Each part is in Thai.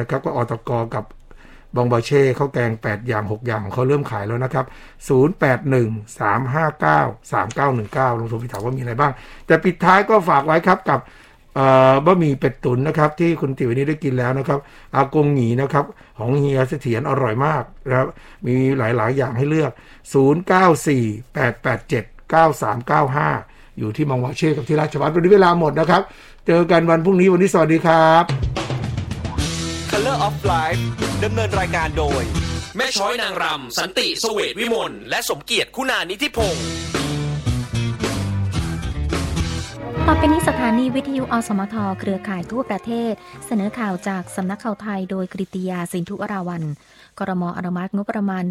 นะครับก็อตกกับบองบาเช่ข้าวแกง 8 อย่าง 6 อย่างของเขาเริ่มขายแล้วนะครับ 0813593919ลงทุนพิถามว่ามีอะไรบ้าง แต่ปิดท้ายก็ฝากไว้ครับกับบะหมี่เป็ดตุ๋นนะครับที่คุณติวันนี้ได้กินแล้วนะครับ อากงหงีนะครับ ของเฮียเสถียรอร่อยมากนะครับ มีหลายๆ อย่างให้เลือก 0948879395 อยู่ที่มองวาเช่กับที่ราชวัฒน์วันนี้เวลาหมดนะครับ เจอกันวันพรุ่งนี้วันนี้สวัสดีครับ Color of Life ดำเนินรายการโดย แม่ช้อยนางรำสันติสเวทวิมลและสมเกียรติคุณานิธิพงศ์ต่อไปนี้สถานีวิทยุอสมท เครือข่ายทั่วประเทศ เสนอข่าวจากสำนักข่าวไทยโดยกริตยาสินทุอราวันกรมอนุมัติงบประมาณ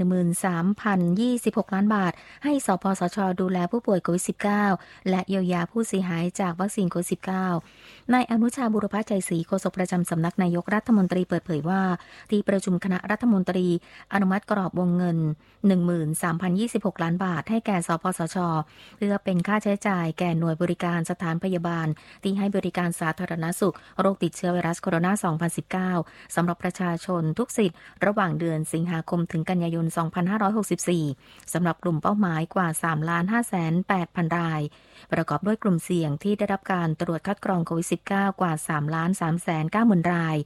13,026 ล้านบาท ให้สปสช ดูแลผู้ป่วยโควิด -19 และเยียวยาผู้เสียหายจากวัคซีนโควิด -19 นายอนุชาบุรพใจศรีโฆษกประจำสำนักนายกรัฐมนตรีเปิดเผยว่า ที่ประชุมคณะรัฐมนตรี อนุมัติกรอบวงเงิน 13,026 ล้านบาท ให้แก่สปสช เพื่อเป็นค่าใช้จ่ายแก่หน่วยบริการสถานพยาบาล ที่ให้บริการสาธารณสุข โรคติดเชื้อไวรัสโคโรนา 2019 สำหรับประชาชนทุกสิทธิ์ ระหว่างเดือนสิงหาคมถึงกันยายน 2564 สำหรับกลุ่มเป้าหมายกว่า 3 ล้าน5แสน8พันราย ประกอบด้วยกลุ่มเสี่ยงที่ได้รับการตรวจคัดกรองโควิด -19 กว่า3ล้าน3แสน9หมื่นราย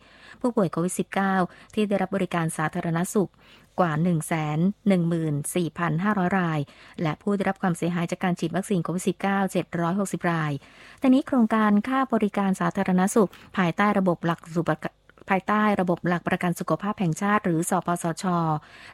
ผู้ป่วยโควิด -19 ที่ได้รับบริการสาธารณสุขกว่า 1 1 4 5 0 0 ราย และผู้ได้รับความเสียหายจากการฉีดวัคซีนโควิด -19 760 ราย แต่นี้โครงการค่าบริการสาธารณสุข ภายใต้ระบบหลักสุข ภายใต้ระบบหลักประกันสุขภาพแห่งชาติ หรือ สปสช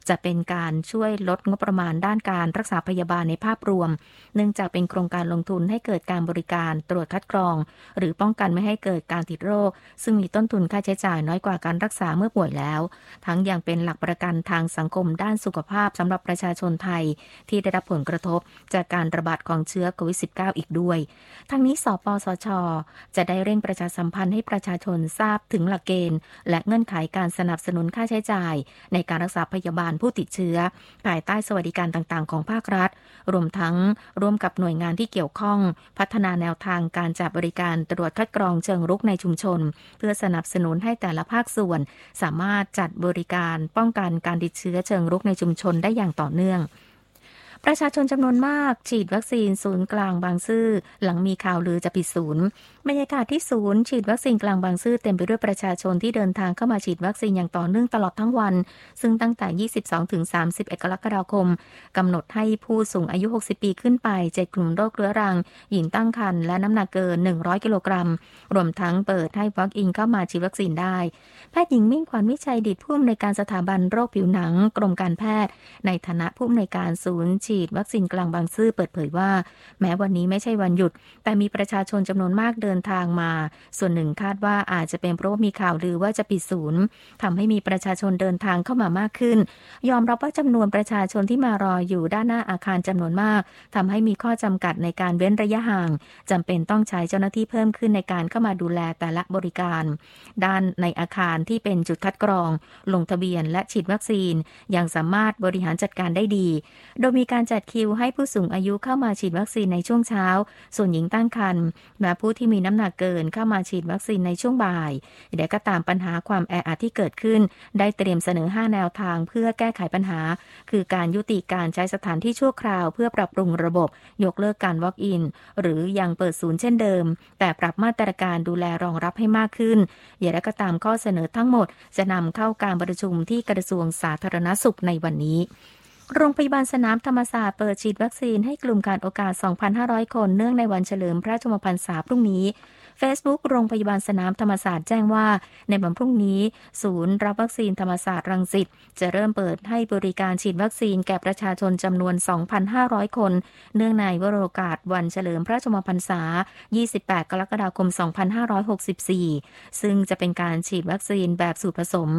จะเป็นการช่วยลดงบประมาณด้านการรักษาพยาบาลในภาพรวม เนื่องจากเป็นโครงการลงทุนให้เกิดการบริการตรวจคัดกรอง หรือป้องกันไม่ให้เกิดการติดโรค ซึ่งมีต้นทุนค่าใช้จ่ายน้อยกว่าการรักษาเมื่อป่วยแล้ว ทั้งยังเป็นหลักประกันทางสังคมด้านสุขภาพสำหรับประชาชนไทย ที่ได้รับผลกระทบ จากการระบาดของเชื้อโควิด -19 อีกด้วย ทั้งนี้ สปสช จะได้เร่งประชาสัมพันธ์ให้ประชาชนทราบถึงหลักเกณฑ์และเงื่อนไขการสนับสนุนค่าใช้จ่าย ในการรักษาพยาบาลผู้ติดเชื้อ ภายใต้สวัสดิการต่างๆ ของภาครัฐ รวมทั้งร่วมกับหน่วยงานที่เกี่ยวข้อง พัฒนาแนวทางการจัดบริการตรวจคัดกรองเชิงรุกในชุมชน เพื่อสนับสนุนให้แต่ละภาคส่วน สามารถจัดบริการป้องกันการติดเชื้อเชิงรุกในชุมชนได้อย่างต่อเนื่อง ประชาชนจำนวนมาก ฉีดวัคซีนศูนย์กลางบางซื่อหลังมีข่าวลือจะปิดศูนย์บรรยากาศที่ศูนย์ฉีดวัคซีนกลางบางซื่อเต็มไปด้วยประชาชนที่เดินทางเข้ามาฉีดวัคซีนอย่างต่อเนื่องตลอดทั้งวัน ซึ่งตั้งแต่ 22 ถึง 31 กรกฎาคมกำหนดให้ผู้สูงอายุ 60 ปีขึ้นไปเจ็ดกลุ่มโรคเรื้อรัง หญิงตั้งครรภ์และน้ำหนักเกิน 100 กิโลกรัม รวมทั้งเปิดให้วัคอินเข้ามาฉีดวัคซีนได้ แพทย์หญิงมิ่งขวัญวิชัยดิตผู้อำนวยการสถาบันโรคผิวหนังกรมการแพทย์ ในฐานะผู้อำนวยการศูนย์ฉีดวัคซีนกลางบางซื่อเปิดเผยว่า แม้วันนี้ไม่ใช่วันหยุด แต่มีประชาชนจำนวนมากเดินทางมา ส่วนหนึ่งคาดว่าอาจจะเป็นเพราะมีข่าวลือว่าจะปิดศูนย์ทำให้มีประชาชนเดินทางเข้ามามากขึ้น ยอมรับว่าจำนวนประชาชนที่มารออยู่ด้านหน้าอาคารจำนวนมากทำให้มีข้อจำกัดในการเว้นระยะห่างจำเป็นต้องใช้เจ้าหน้าที่เพิ่มขึ้นในการเข้ามาดูแลแต่ละบริการ ด้านในอาคารที่เป็นจุดคัดกรอง ลงทะเบียนและฉีดวัคซีนยังสามารถบริหารจัดการได้ดี โดยมีการจัดคิวให้ผู้สูงอายุเข้ามาฉีดวัคซีนในช่วงเช้า ส่วนหญิงตั้งครรภ์และผู้ที่มีน้ำหนักเกินเข้ามาฉีดวัคซีนในช่วงบ่ายเดี๋ยวก็ตามปัญหาความแออัดที่เกิดขึ้น ได้เตรียมเสนอ 5 แนวทางเพื่อแก้ไขปัญหา คือการยุติการใช้สถานที่ชั่วคราว เพื่อปรับปรุงระบบ ยกเลิกการ walk in หรือยังเปิดศูนย์เช่นเดิม แต่ปรับมาตรการดูแลรองรับให้มากขึ้นอย่างไรก็ตามข้อเสนอทั้งหมด จะนำเข้าการประชุมที่กระทรวงสาธารณสุขในวันนี้ โรงพยาบาลสนามธรรมศาสตร์เปิดฉีดวัคซีนให้กลุ่มการโอกาส 2,500 คน เนื่องในวันเฉลิมพระชมพรรษาพรุ่งนี้ Facebook โรงพยาบาลสนามธรรมศาสตร์แจ้งว่า ในวันพรุ่งนี้ ศูนย์รับวัคซีนธรรมศาสตร์รังสิตจะเริ่มเปิดให้บริการฉีดวัคซีนแก่ประชาชนจำนวน 2,500 คน เนื่องในวโรกาสวันเฉลิมพระชมพรรษา 28 กรกฎาคม 2564 ซึ่งจะเป็นการฉีดวัคซีนแบบสูตรผสม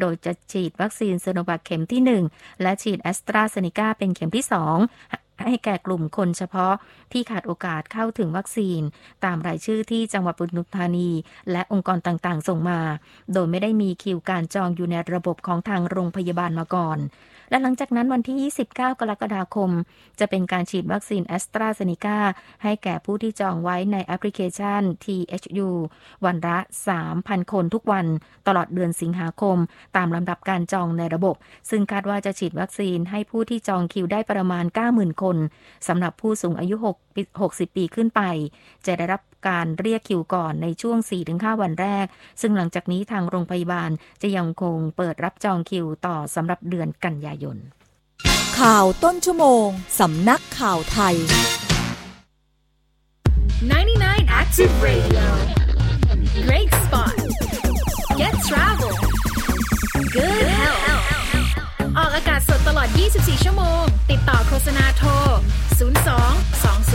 โดยจะฉีดวัคซีนซิโนแวคเข็มที่ 1 และฉีดแอสตราเซเนกาเป็นเข็มที่ 2 ให้แก่กลุ่มคนเฉพาะที่ขาดโอกาสเข้าถึงวัคซีน ตามรายชื่อที่จังหวัดปทุมธานี และองค์กรต่างๆ ส่งมา โดยไม่ได้มีคิวการจองอยู่ในระบบของทางโรงพยาบาลมาก่อน และหลังจากนั้นวันที่ 29 กรกฎาคม จะเป็นการฉีดวัคซีนแอสตราเซเนกาให้แก่ผู้ที่จองไว้ในแอปพลิเคชัน THU วันละ 3,000 คนทุกวันตลอดเดือนสิงหาคม ตามลำดับการจองในระบบ ซึ่งคาดว่าจะฉีดวัคซีนให้ผู้ที่จองคิวได้ประมาณ 90,000 คนสำหรับผู้สูงอายุ6 60ปีขึ้นไป จะได้รับการเรียกคิวก่อนในช่วง 4-5 วันแรก ซึ่งหลังจากนี้ทางโรงพยาบาลจะยังคงเปิดรับจองคิวต่อสำหรับเดือนกันยายน ข่าวต้นชั่วโมง สำนักข่าวไทย 99 Active Radio. Great spot. Get travel. Good health. ออกอากาศสดตลอด 24 ชั่วโมง ติดต่อโฆษณาโทร 02 2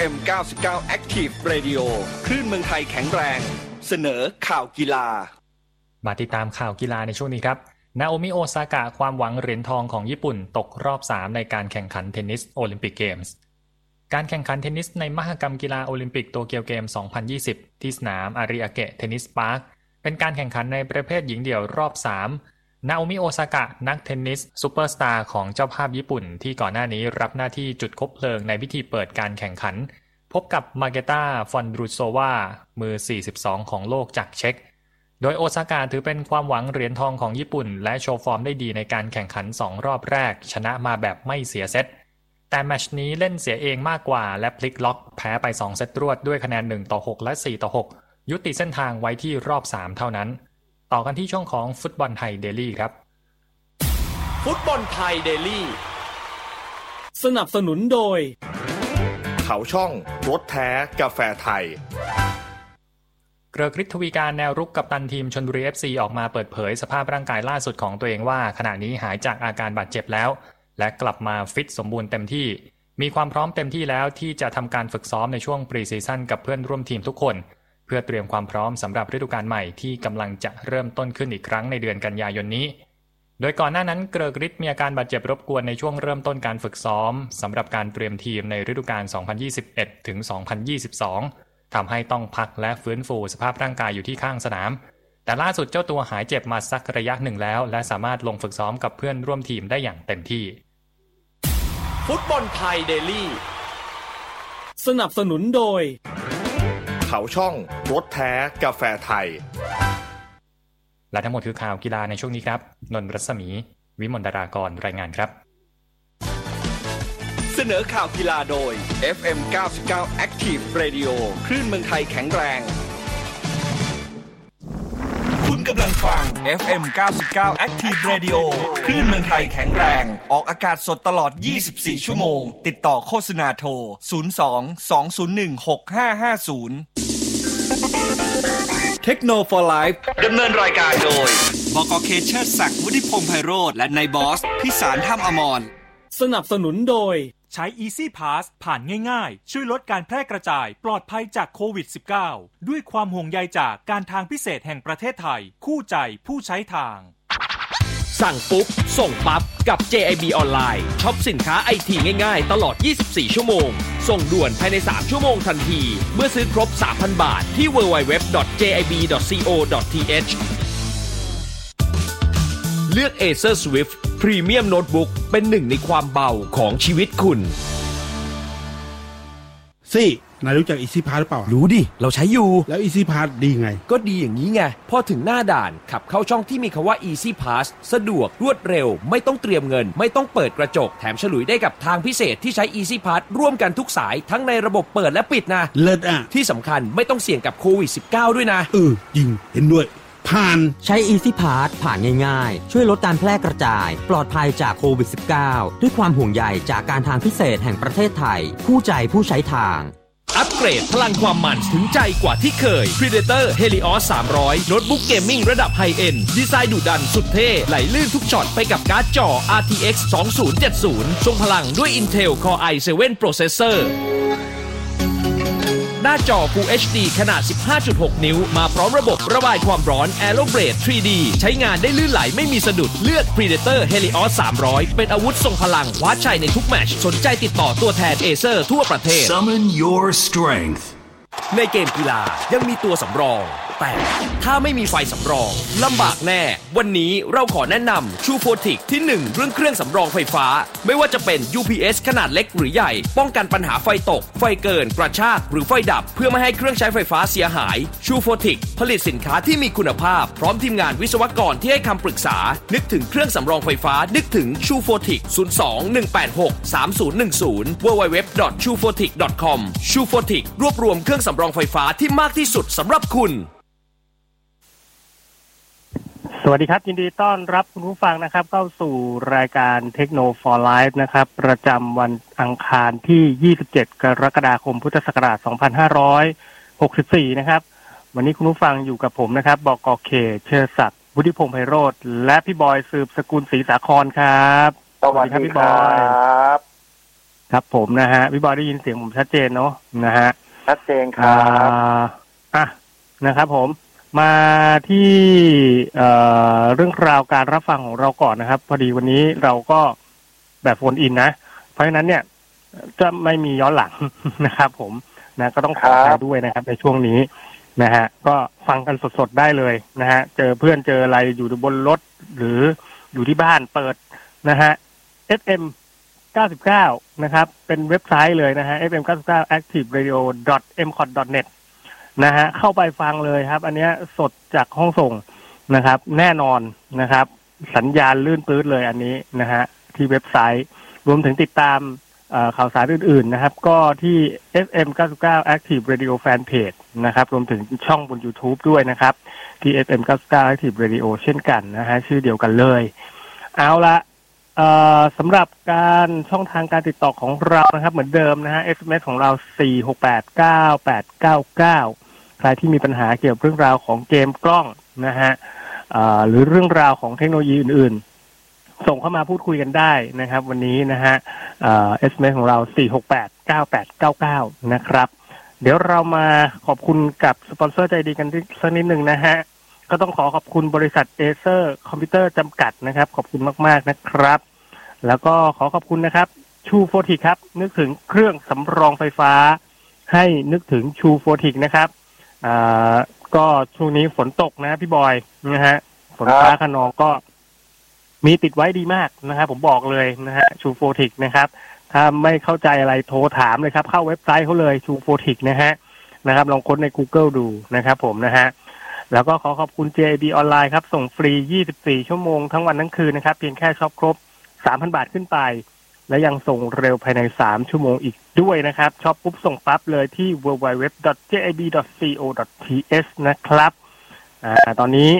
FM 99 Active Radio คลื่นเมืองไทยแข็งแรง เสนอข่าวกีฬา มาติดตามข่าวกีฬาในช่วงนี้ครับ นาโอมิโอซากะความหวังเหรียญทองของญี่ปุ่นตกรอบ 3 ในการแข่งขันเทนนิสโอลิมปิกเกมส์ การแข่งขันเทนนิสในมหกรรมกีฬาโอลิมปิกโตเกียวเกม 2020 ที่สนามอาริอาเกะเทนนิสพาร์ค เป็นการแข่งขันในประเภทหญิงเดี่ยวรอบ 3 นาโอมิโอซากะนักเทนนิสซูเปอร์สตาร์ของเจ้าภาพญี่ปุ่น ที่ก่อนหน้านี้รับหน้าที่จุดคบเพลิงในพิธีเปิดการแข่งขัน พบกับมาร์เกตา วอนดรูโซวามือ 42 ของโลกจากเช็กโดยโอซาก้าถือเป็นความหวังเหรียญทองของญี่ปุ่น และโชว์ฟอร์มได้ดีในการแข่งขัน 2 รอบแรก ชนะมาแบบไม่เสียเซตแต่แมตช์นี้เล่นเสียเองมากกว่าและพลิกล็อกแพ้ไป 2 เซตรวดด้วยคะแนน 1 ต่อ 6 และ 4 ต่อ 6 ยุติเส้นทางไว้ที่รอบ 3 เท่านั้น ต่อกันที่ช่วงของฟุตบอลไทยเดลี่ครับ ฟุตบอลไทยเดลี่สนับสนุนโดย เขาช่องรสแท้กาแฟไทย เกริกฤทธวีการแนวรุกกัปตันทีมชนบุรีเอฟซีออกมาเปิดเผยสภาพร่างกายล่าสุดของตัวเองว่า ขณะนี้หายจากอาการบาดเจ็บแล้ว และกลับมาฟิตสมบูรณ์เต็มที่ มีความพร้อมเต็มที่แล้วที่จะทำการฝึกซ้อมในช่วงปรีซีซั่นกับเพื่อนร่วมทีมทุกคนเพื่อเตรียมความพร้อมสำหรับฤดูกาลใหม่ที่กำลังจะเริ่มต้นขึ้นอีกครั้งในเดือนกันยายนนี้ โดยก่อนหน้านั้นเกริกฤทธิ์มีอาการบาดเจ็บรบกวนในช่วงเริ่มต้นการฝึกซ้อมสำหรับการเตรียมทีมในฤดูกาล 2021 ถึง 2022 ทำให้ต้องพักและฟื้นฟูสภาพร่างกายอยู่ที่ข้างสนาม แต่ล่าสุดเจ้าตัวหายเจ็บมาสักระยะหนึ่งแล้ว และสามารถลงฝึกซ้อมกับเพื่อนร่วมทีมได้อย่างเต็มที่ ฟุตบอลไทยเดลี่ สนับสนุนโดย เขาช่องรถแท้กาแฟไทย และทั้งหมดคือข่าวกีฬาในช่วงนี้ครับ นนท์รัศมี วิมลดารากรรายงานครับ เสนอข่าวกีฬาโดย FM 99 Active Radio คลื่นเมืองไทยแข็งแรงคุณ กำลังฟัง FM 99 Active Radio คลื่นเมืองไทยแข็งแรง ออกอากาศสดตลอด 24 ชั่วโมง ติดต่อโฆษณาโทร 02 201 6550 เทคโนโลยีดำเนินรายการโดย บกเคเชอร์ศักดิ์วุฒิพงษ์ไพโรธและนายบอส พิสารท่ามอมร สนับสนุนโดย ใช้ Easy Pass ผ่านง่ายๆ ช่วยลดการแพร่กระจายปลอดภัยจากโควิด -19 ด้วยความห่วงใยจากการทางพิเศษแห่งประเทศไทย คู่ใจผู้ใช้ทาง สั่งปุ๊บ ส่งปั๊บ กับ JIB ออนไลน์ช็อปสินค้าไอทีง่ายๆ ตลอด 24 ชั่วโมง ส่งด่วนภายใน 3 ชั่วโมงทันที เมื่อซื้อครบ 3,000 บาทที่ www.jib.co.th เลือก Acer Swift Premium Notebook เป็นหนึ่งในความเบาของชีวิตคุณ นี่นายรู้จักอีซี่พาหรือเปล่า รู้ดิ เราใช้อยู่ แล้วอีซี่พาดีไง ก็ดีอย่างนี้ไง พอถึงหน้าด่านขับเข้าช่องที่มีคำว่า Easy Pass สะดวกรวดเร็ว ไม่ต้องเตรียมเงิน ไม่ต้องเปิดกระจก แถมฉลุยได้กับทางพิเศษที่ใช้ Easy Pass ร่วมกันทุกสายทั้งในระบบเปิดและปิดนะ เลิศอะ ที่สำคัญไม่ต้องเสี่ยงกับโควิด -19 ด้วยนะ เออจริงเห็นด้วย ผ่าน ใช้ Easy Pass ผ่านง่ายๆ ช่วยลดการแพร่กระจาย ปลอดภัยจากโควิด -19 ด้วยความห่วงใยจากการทางพิเศษแห่งประเทศไทย ผู้ใจผู้ใช้ทางอัปเกรดพลังความมันถึงใจกว่าที่เคย Predator Helios 300 โน้ตบุ๊ก gaming ระดับ high-end ดีไซน์ดุดันสุดเท่ ไหลลื่นทุกช็อตไปกับการ์ดจอ RTX 2070 ทรงพลังด้วย Intel Core i7 Processor หน้าจอ Full HD ขนาด 15.6 นิ้ว มาพร้อมระบบระบายความร้อน Aero Blade 3D ใช้งานได้ลื่นไหลไม่มีสะดุด เลือก Predator Helios 300 เป็นอาวุธทรงพลังคว้าชัยในทุกแมตช์สนใจติดต่อตัวแทนเอเซอร์ทั่วประเทศ Summon your strength. ในเกมกีฬายังมีตัวสำรอง แต่ถ้าไม่มีไฟสำรองลำบากแน่ วันนี้เราขอแนะนำชูโฟติกที่ 1 เรื่องเครื่องสำรองไฟฟ้า ไม่ว่าจะเป็น UPS ขนาดเล็กหรือใหญ่ ป้องกันปัญหาไฟตก ไฟเกิน กระชาก หรือไฟดับ เพื่อไม่ให้เครื่องใช้ไฟฟ้าเสียหายชูโฟติกผลิตสินค้าที่มีคุณภาพ พร้อมทีมงานวิศวกรที่ให้คำปรึกษา นึกถึงเครื่องสำรองไฟฟ้า นึกถึงชูโฟติก02 186 3010 www.chufotic.com ชูโฟติกรวบรวมเครื่องสำรองไฟฟ้าที่มากที่สุดสำหรับคุณ สวัสดีครับ ยินดีต้อนรับคุณผู้ฟังนะครับ เข้าสู่รายการเทคโนโลยีไลฟ์นะครับ ประจำวันอังคารที่ 27 กรกฎาคมพุทธศักราช 2564 นะครับ วันนี้คุณผู้ฟังอยู่กับผมนะครับ บอกกอเคเชอศักดิ์วุฒิพงษ์ไพโรธและพี่บอยสืบสกุลศรีสาครครับ สวัสดีพี่คบรัอยบครับผมนะฮะพี่บอยได้ยินเสียงผมชัดเจนเนาะนะฮะชัดเจนครับอ่าอะนะครับผม มาที่เรื่องราวการรับฟังของเราก่อนนะครับ พอดีวันนี้เราก็แบบโฟนอินนะ เพราะฉะนั้นเนี่ยจะไม่มีย้อนหลังนะครับ ผมนะ ก็ต้องขออภัยด้วยนะครับ ในช่วงนี้นะฮะ ก็ฟังกันสดๆได้เลยนะฮะ เจอเพื่อนเจออะไรอยู่บนรถหรืออยู่ที่บ้านเปิดนะฮะ FM 99 นะครับ เป็นเว็บไซต์เลยนะฮะ fm 99 active radio m c o t net นะฮะเข้าไปฟังเลยครับ อันเนี้ยสดจากห้องส่งนะครับ แน่นอนนะครับ สัญญาณลื่นปื้ดเลยอันนี้นะฮะที่เว็บไซต์ รวมถึงติดตามข่าวสารอื่น ๆ นะครับ ก็ที่ FM 99 Active Radio Fanpage นะครับ รวมถึงช่องบน YouTube ด้วยนะครับ ที่ FM 99 Active Radio เช่นกันนะฮะชื่อเดียวกันเลย เอาละสำหรับการช่องทางการติดต่อของเรานะครับ เหมือนเดิมนะฮะ SMS ของเรา 4689899 ใครที่มีปัญหาเกี่ยวกับเรื่องราวของเกมกล้องนะฮะหรือเรื่องราวของเทคโนโลยีอื่นๆ ส่งเข้ามาพูดคุยกันได้นะครับ วันนี้นะฮะเอ่อ SMS ของเรา 4689899 นะครับ เดี๋ยวเรามาขอบคุณกับสปอนเซอร์ใจดีกันสักนิดหนึ่งนะฮะก็ต้องขอขอบคุณบริษัทเอเซอร์คอมพิวเตอร์จำกัดนะครับ ขอบคุณมาก ๆ นะครับ แล้วก็ขอขอบคุณนะครับ ชูโฟทิคครับ นึกถึงเครื่องสำรองไฟฟ้า ให้นึกถึงชูโฟทิคนะครับ อ่าก็ช่วงนี้ฝนตกนะพี่บอยนะฮะฝนฟ้าคะนองก็ มีติดไว้ดีมากนะครับผมบอกเลยนะฮะ Chuphotic นะครับ ถ้าไม่เข้าใจอะไรโทรถามเลยครับ เข้าเว็บไซต์เขาเลย Chuphotic นะฮะนะครับ ลองค้นใน Google ดูนะครับผมนะฮะแล้วก็ขอขอบคุณ JIB ออนไลน์ครับ ส่งฟรี 24 ชั่วโมงทั้งวันทั้งคืนนะครับ เพียงแค่ช็อปครบ 3,000 บาทขึ้นไป และยังส่งเร็วภายใน 3 ชั่วโมงอีกด้วยนะครับช็อปปุ๊บส่งปั๊บเลยที่ www.jib.co.th นะครับอ่าตอนนี้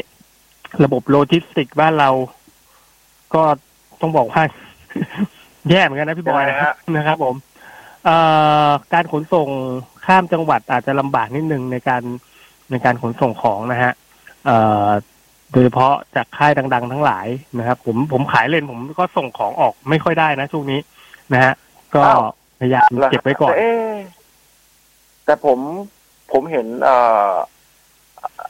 ระบบโลจิสติกบ้านเรา ก็ต้องบอกว่า แย่เหมือนกันนะพี่บอยนะครับนะครับ ผมเอ่อการขนส่งข้ามจังหวัดอาจจะลำบากนิดนึงในการในการขนส่งของนะฮะเอ่อ โดยเฉพาะจากค่ายดัง ๆ ทั้งหลายนะครับ ผมผมขายเลนผมก็ส่งของออกไม่ค่อยได้นะช่วงนี้นะฮะก็อ้าวพยายามเก็บไว้ก่อนแต่เอ๊ะแต่ผมผมเห็นเอ่อ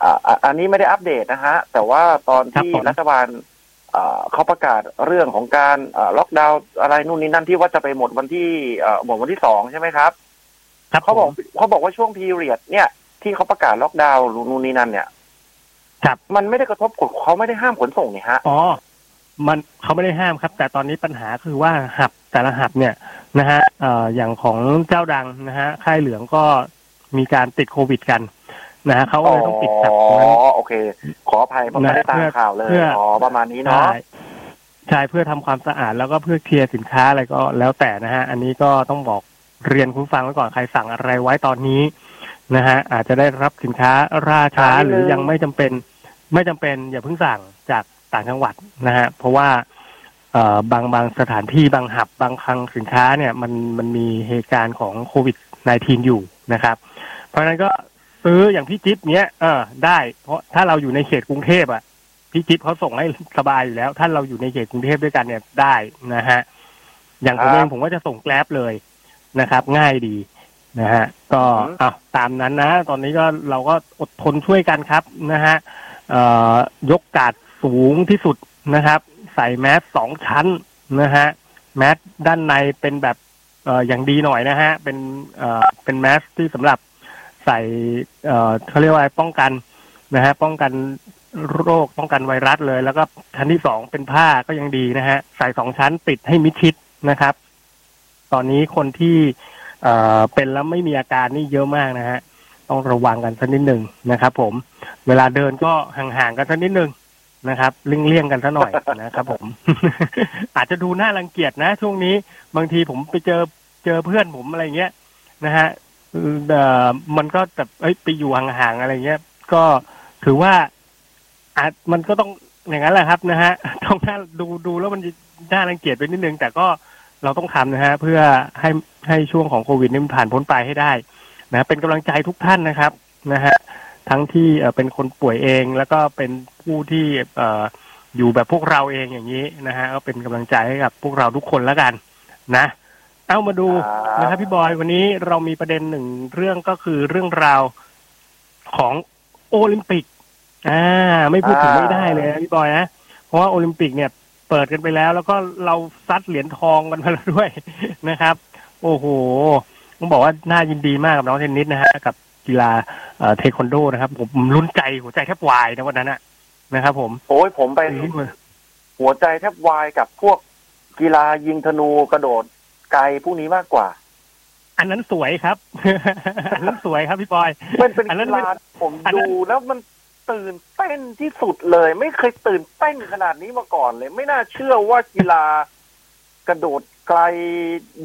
อ่าอ่าอันนี้ไม่ได้อัปเดตนะฮะ แต่ว่าตอนที่รัฐบาลเอ่อเขาประกาศเรื่องของการเอ่อล็อกดาวน์อะไรนู่นนี่นั่นที่ว่าจะไปหมดวันที่เอ่อหมดวันที่สองใช่ไหมครับครับเขาบอกเขาบอกว่าช่วงพีเรียดเนี่ยที่เขาประกาศล็อกดาวน์นู่นนี่นั่นเนี่ย ครับ มันไม่ได้กระทบกฎเขาไม่ได้ห้ามขนส่งนี่ฮะอ๋อมันเขาไม่ได้ห้ามครับ แต่ตอนนี้ปัญหาคือว่าหับแต่ละหับเนี่ยนะฮะเอ่ออย่างของเจ้าดังนะฮะค่ายเหลืองก็มีการติดโควิดกันนะฮะเขาก็เลยต้องปิดหับตรงนั้นอ๋อโอเค ขออภัยผมไม่ได้ตามข่าวเลยเพื่ออ๋อประมาณนี้เนาะใช่ใช่เพื่อทำความสะอาดแล้วก็เพื่อเคลียร์สินค้าอะไรก็แล้วแต่นะฮะอันนี้ก็ต้องบอกเรียนคุณผู้ฟังไว้ก่อนใครสั่งอะไรไว้ตอนนี้นะฮะอาจจะได้รับสินค้าล่าช้าอ่านิดนึงหรือยังไม่จำเป็น ไม่จำเป็นอย่าเพิ่งสั่งจากต่างจังหวัดนะฮะเพราะว่าเอ่อบางบางสถานที่บางหับบางคลังสินค้าเนี่ยมันมันมีเหตุการณ์ของโควิด -19 อยู่นะครับ เพราะฉะนั้นก็ซื้ออย่างพี่จิ๊บเนี้ยเออได้ เพราะถ้าเราอยู่ในเขตกรุงเทพอะพี่จิ๊บเขาส่งให้สบายอยู่แล้ว ถ้าเราอยู่ในเขตกรุงเทพด้วยกันเนี่ยได้นะฮะอย่างผมครับเองผมก็จะส่งแกลบเลยนะครับ ง่ายดีนะฮะ ก็อะตามนั้นนะ ตอนนี้ก็เราก็อดทนช่วยกันครับนะฮะเอ่อ ยกกาดสูงที่สุดนะครับ ใส่แมสสองชั้นนะฮะแมสด้านในเป็นแบบออย่างดีหน่อยนะฮะเป็นเป็นแมสที่สำหรับใส่เขาเรียกว่าป้องกันนะฮะป้องกันโรคป้องกันไวรัสเลย แล้วก็ชั้นที่สองเป็นผ้าก็ยังดีนะฮะใส่สองชั้นปิดให้มิดชิดนะครับ ตอนนี้คนที่เป็นแล้วไม่มีอาการนี่เยอะมากนะฮะ ต้องระวังกันสักนิดหนึ่งนะครับ ผม เวลาเดินก็ห่างๆกันสักนิดหนึ่งนะครับเลี่ยงๆกันซะหน่อยนะครับ ผม อาจจะดูน่ารังเกียจนะ ช่วงนี้บางทีผมไปเจอเจอเพื่อนผมอะไรเงี้ยนะฮะเอ่อมันก็แบบเอ้ยไปอยู่ห่างๆอะไรเงี้ย ก็ถือว่า อาจมันก็ต้องอย่างนั้นแหละครับนะฮะต้องน่าดูดูแล้วมันน่ารังเกียจไปนิดนึง แต่ก็เราต้องทำนะฮะ เพื่อให้ให้ช่วงของโควิดนี่มันผ่านพ้นไปให้ได้ นะเป็นกำลังใจทุกท่านนะครับนะฮะทั้งที่เอ่อเป็นคนป่วยเองแล้วก็เป็นผู้ที่เอ่ออยู่แบบพวกเราเองอย่างนี้นะฮะก็เป็นกำลังใจให้กับพวกเราทุกคนแล้วกัน นะเอามาดูนะครับพี่บอยวันนี้เรามีประเด็นหนึ่งเรื่องก็คือเรื่องราวของโอลิมปิกอ่าไม่พูดถึงไม่ได้เลยนะพี่บอยนะเพราะว่าโอลิมปิกเนี่ยเปิดกันไปแล้ว แล้วก็เราซัดเหรียญทองกันมาแล้วด้วยนะครับ โอ้โห ต้องบอกว่าน่ายินดีมากกับน้องเทนนิสนะฮะกับกีฬาเอ่อเทควันโดนะครับผมลุ้นใจหัวใจแทบวายนะวันนั้นนะนะครับ ผมโอ้ยผมไปหัวใจแทบวายกับพวกกีฬายิงธนูกระโดดไกลพวกนี้มากกว่า อันนั้นสวยครับ อันนั้นสวยครับพี่บอยมันเป็นอันนั้นกีฬาผมดูแล้วมันตื่นเต้นที่สุดเลย ไม่เคยตื่นเต้นขนาดนี้มาก่อนเลย ไม่น่าเชื่อว่ากีฬากระโดด ไกล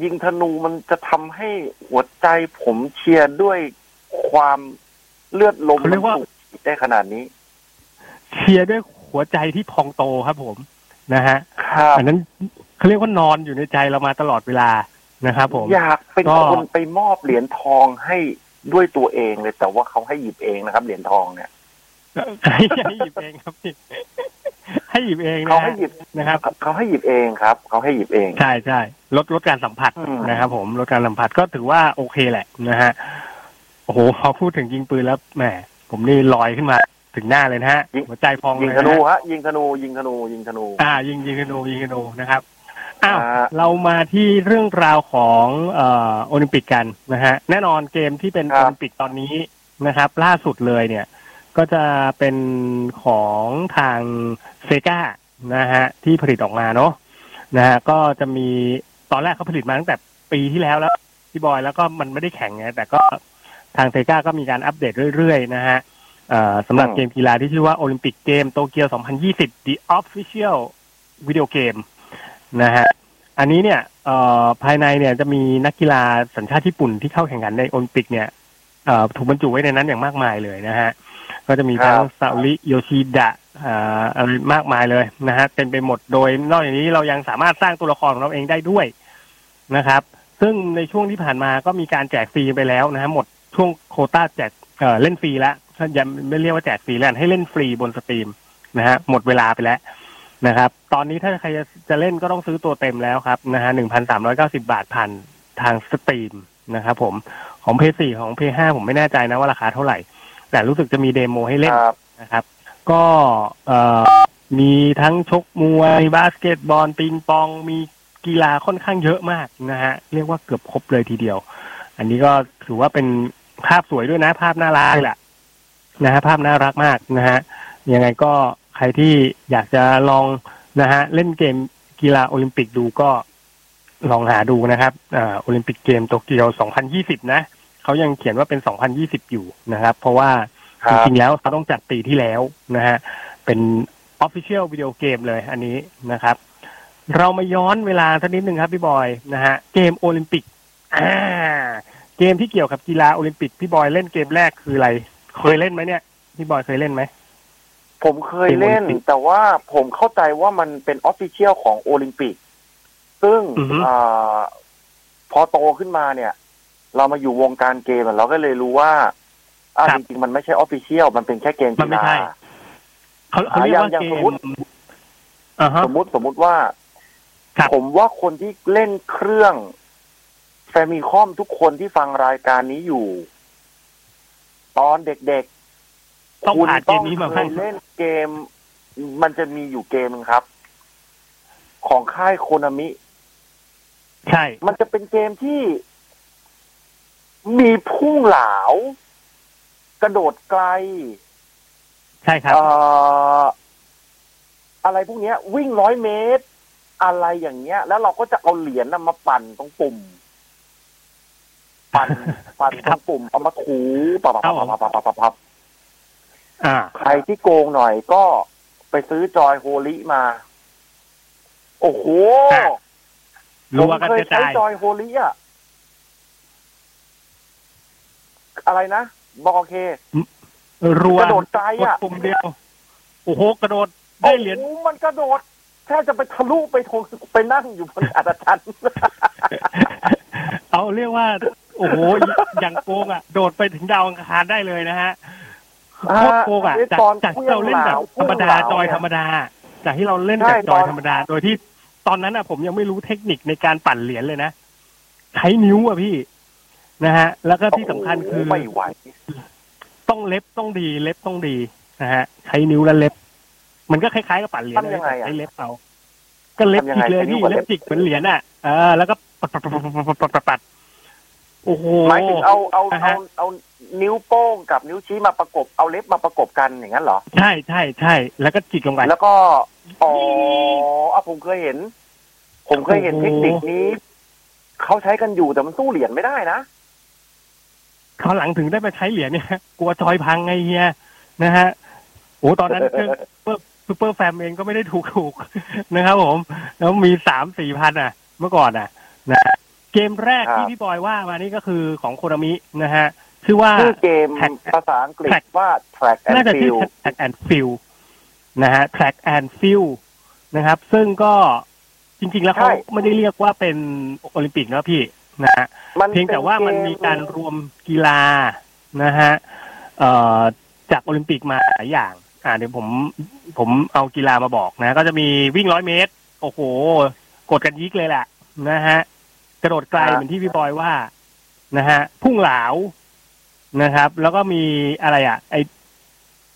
ยิงธนูมันจะทำให้หัวใจผมเชียร์ด้วยความเลือดลมเขาเรียกว่านสูบฉีดได้ขนาดนี้ เชียร์ด้วยหัวใจที่พองโตครับผมนะฮะครับอันนั้นเขาเรียกว่านอนอยู่ในใจเรามาตลอดเวลานะครับผมอยากเป็นก็คนไปมอบเหรียญทองให้ด้วยตัวเองเลย แต่ว่าเขาให้หยิบเองนะครับ เหรียญทองเนี่ยให้ให้หยิบเองครับพี่ ให้หยิบเองนะเขาให้หยิบนะครับเขาให้หยิบเองครับเขาให้หยิบเองใช่ใช่ลดลดการสัมผัสอืมนะครับ ผมลดการสัมผัสก็ถือว่าโอเคแหละนะฮะโอ้โหพอพูดถึงยิงปืนแล้วแหมผมนี่ลอยขึ้นมาถึงหน้าเลยนะฮะหัวใจพองยิงเลยธนะนูฮะฮะยิงธนูยิงธนูยิงธนูอ่า ยิงยิงธนูยิงธนูนะครับอ้าวอ่าเรามาที่เรื่องราวของเอ่อโอลิมปิกกันนะฮะแน่นอนเกมที่เป็นโอลิมปิกตอนนี้นะครับ ล่าสุดเลยเนี่ย ก็จะเป็นของทาง Sega นะฮะที่ผลิตออกมาเนาะนะฮะก็จะมีตอนแรกเขาผลิตมาตั้งแต่ปีที่แล้วแล้วพี่บอยแล้วก็มันไม่ได้แข่งไงแต่ก็ทาง Sega ก็มีการอัปเดตเรื่อยๆ นะฮะเอ่อสำหรับอืมเกมกีฬาที่ชื่อว่าโอลิมปิกเกมโตเกียว 2020 The Official Video Game นะฮะอันนี้เนี่ยเอ่อภายในเนี่ยจะมีนักกีฬาสัญชาติญี่ปุ่นที่เข้าแข่งขันในโอลิมปิกเนี่ยเอ่อถูกบรรจุไว้ในนั้นอย่างมากมายเลยนะฮะ ก็จะมีทั้งซาอุริโยชิดะอ่าอะไรมากมายเลยนะฮะเต็มไปหมดโดยนอกจากนี้เรายังสามารถสร้างตัวละครของเราเองได้ด้วยนะครับ ซึ่งในช่วงที่ผ่านมาก็มีการแจกฟรีไปแล้วนะฮะหมดช่วงโคต้าแจกเอ่อเล่นฟรีแล้วถ้ายังไม่เรียกว่าแจกฟรีแล้วให้เล่นฟรีบน Steam นะฮะหมดเวลาไปแล้วนะครับ ตอนนี้ถ้าใครจะจะเล่นก็ต้องซื้อตัวเต็มแล้วครับนะฮะหนึ่งพันสามร้อยเก้าสิบาทผ่านทาง Steam นะครับผมของเพย์สี่ของเพย์ห้าผมไม่แน่ใจนะว่าราคาเท่าไหร่ แต่รู้สึกจะมี demo ให้เล่นครับ นะครับ ก็เอ่อมีทั้งชกมวยบาสเกตบอลปิงปองมีกีฬาค่อนข้างเยอะมากนะฮะ เรียกว่าเกือบครบเลยทีเดียว อันนี้ก็ถือว่าเป็นภาพสวยด้วยนะ ภาพน่ารักเลยแหละนะฮะภาพน่ารักมากนะฮะยังไงก็ใครที่อยากจะลองนะฮะเล่นเกมกีฬาโอลิมปิกดูก็ลองหาดูนะครับอ่าโอลิมปิกเกมโตเกียว 2020 นะ เขายังเขียนว่าเป็น 2020 อยู่นะครับ เพราะว่าครัจบริงๆแล้วเขาต้องจัดปีที่แล้วนะฮะเป็น Official Video Game เลยอันนี้นะครับ เรามาย้อนเวลาสักนิดหนึ่งครับพี่บอยนะฮะเกมโอลิมปิกอ่าเกมที่เกี่ยวกับกีฬาโอลิมปิกพี่บอยเล่นเกมแรกคืออะไร เคยเล่นไหมเนี่ยพี่บอยเคยเล่นไหมผมเคยเล่นเป็นโอลิมปิกแต่ว่าผมเข้าใจว่ามันเป็น official ของโอลิมปิก ซึ่งอือฮึอาพอโตขึ้นมาเนี่ย เรามาอยู่วงการเกมอะเราก็เลยรู้ว่าอ่าจริงๆมันไม่ใช่ official มันเป็นแค่เกมกีฬามันไม่ใช่เขาเขาเรียกว่าอย่างเกสมมมุติอ่าฮะสมมุติสมมุติว่าครับผมว่าคนที่เล่นเครื่องมิคอมทุกคนที่ฟังรายการนี้อยู่ ตอนเด็กๆต้องคุณผ่านเกต้อมงนี้มาเคบ้างยเล่นเกม มันจะมีอยู่เกมหนึงครับ ของค่ายโคนามิ ใช่ มันจะเป็นเกมที่ มีพุ่งเหลา กระโดดไกล ใช่ครับอะไรพวกนี้วิ่งร้อยเมตร อะไรอย่างเงี้ย แล้วเราก็จะเอาเหรียญมาปั่นตรงปุ่ม ปั่นปั่นตรงปุ่มเอามาถูปับปับปับปับปับปับปับใครที่โกงหน่อยก็ไปซื้อจอยโฮลิมา โอ้โหผมเคยใช้จอยโฮลิอะ อะไรนะบอกโอเครัวกระโดดไกลกดอะปุ่มเดียว โอ้โหกระโดดได้เหรียญโอ้โมันกระโดดแค่จะไปทะลุไปทงไปนั่งอยู่บนอัศจรรย์เอาเรียกว่า โอ้โหอย่างโกงอะ โดดไปถึงดาวอังคารได้เลยนะฮะโคตรโกงอะอ่าจากตอนจากที่เราเล่นแบบเครื่ธรองรมเหลาดาเครื่องเหลาจอยเนี่ยธรรมดา จากที่เราเล่นใช่แบบจอยตอนธรรมดา โดยที่ตอนนั้นอะผมยังไม่รู้เทคนิคในการปั่นเหรียญเลยนะ ใช้นิ้วอะพี่ นะฮะ แล้วก็ที่สำคัญคือไม่ไหว ต้องเล็บต้องดี เล็บต้องดีนะฮะ ใช้นิ้วและเล็บ มันก็คล้ายๆกับปั่นเหรียญเลยใช้เล็บเอา ก็เล็บจิกเลยพี่เล็บจิกเหมือนเหรียญอะอ่าแล้วก็ปัดปัดปัดปัดปัดปัดโอ้โหหมายถึงเอาเอาเอาเอานิ้วโป้งกับนิ้วชี้มาประกบเอาเล็บมาประกบกันอย่างนั้นเหรอ ใช่ใช่ใช่แล้วก็จิกลงไปแล้วก็อ๋อผมเคยเห็น ผมเคยเห็นเทคนิคนี้เขาใช้กันอยู่แต่มันสู้เหรียญไม่ได้นะ คราวหลังถึงได้มาใช้เหรียญเนี่ยกลัวจอยพังไงเฮียนะฮะโอ้ตอนนั้นเครื่อง Super Fam เองก็ไม่ได้ถูกถูกๆนะครับผม แล้วมีสามสี่พันอะ เมื่อก่อนอะนะเกมแรกครับที่พี่บอยว่ามานี่ก็คือของ Konami นะฮะชื่อว่าชื่อเกม Track ภาษาอังกฤษ Track ว่า track and น่าจะชื่อ field track and field นะฮะ track and field นะครับ ซึ่งก็จริง ๆ แล้วเขาใช่ไม่ได้เรียกว่าเป็นโอลิมปิกนะพี่ นะฮะมันเพียงแต่ว่ามันมีการรวมกีฬานะฮะเอ่อจากโอลิมปิกมาหลายอย่าง อ่าเดี๋ยวผมผมเอากีฬามาบอกนะ ก็จะมีวิ่งร้อยเมตร โอ้โห กดกันยิกเลยแหละนะฮะกระโดดไกลครับเหมือนที่พี่บอยว่านะฮะพุ่งเหลานะครับ แล้วก็มีอะไรอะ ไอ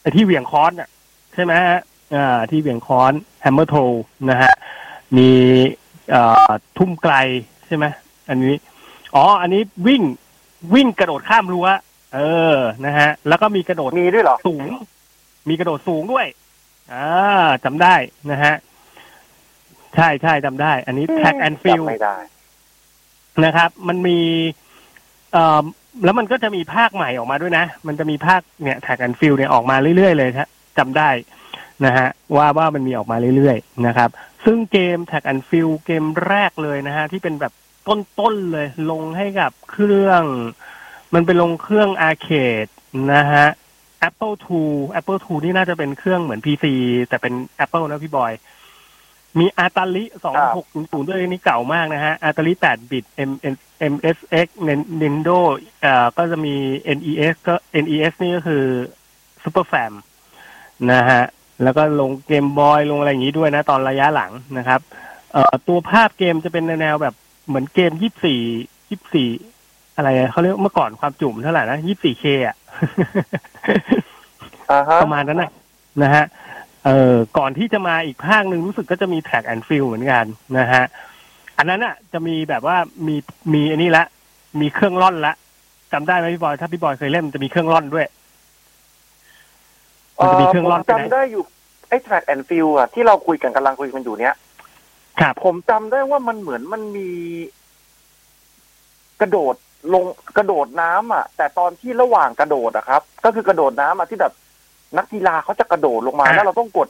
ไอที่เหวี่ยงค้อนอะ ใช่ไหมฮะอ่าที่เหวี่ยงค้อน hammer throw นะฮะมีเอ่อทุ่มไกลใช่ไหมอันนี้ อ๋อ อันนี้วิ่งวิ่งกระโดดข้ามรั้ว เออ นะฮะ แล้วก็มีกระโดดมีด้วยเหรอ สูง มีกระโดดสูงด้วย อ่าจำได้นะฮะ ใช่ใช่จำได้ อันนี้ track and field จำไม่ได้ นะครับ มันมีเอ่อแล้วมันก็จะมีภาคใหม่ออกมาด้วยนะ มันจะมีภาคเนี่ย track and field เนี่ยออกมาเรื่อยๆเลยฮะจำได้นะฮะว่าว่ามันมีออกมาเรื่อยๆนะครับ ซึ่งเกม track and field เกมแรกเลยนะฮะที่เป็นแบบ ต้นๆเลย ลงให้กับเครื่อง มันเป็นลงเครื่องอาร์เคดนะฮะ Apple II Apple II นี่น่าจะเป็นเครื่องเหมือน PC แต่เป็น Apple นะพี่บอย มีอาตาลิ2600ด้วยนี่เก่ามากนะฮะอาตาลิ8บิต M MSX Nintendo เอ่อก็จะมี NES ก็ NES นี่ก็คือ Super Fam นะฮะ แล้วก็ลงเกมบอยลงอะไรอย่างนี้ด้วยนะ ตอนระยะหลังนะครับ เอ่อตัวภาพเกมจะเป็นแนวแบบ เหมือนเกม24 24อะไรอะเขาเรียกเมื่อก่อนความจุ่มเท่าไหร่นะ 24K อะอ่าฮะประมาณนั้นนะนะฮะเอ่อก่อนที่จะมาอีกภาคหนึ่งรู้สึกก็จะมี track and field เหมือนกันนะฮะอันนั้นอะ จะมีแบบว่ามีมีอันนี้ละ มีเครื่องร่อนละจำได้ไหมพี่บอยถ้าพี่บอยเคยเล่นมันจะมีเครื่องร่อนด้วยมันจะมีเครื่องร่อนผมไปไหนจำได้อยู่ไอ้ track and field อะที่เราคุยกันกำลังคุยกันอยู่เนี้ย ครับผมจำได้ว่ามันเหมือนมันมีกระโดดลงกระโดดน้ำอะ แต่ตอนที่ระหว่างกระโดดอะครับ ก็คือกระโดดน้ำอะที่แบบนักกีฬาเขาจะกระโดดลงมาอ่าแล้วเราต้องกด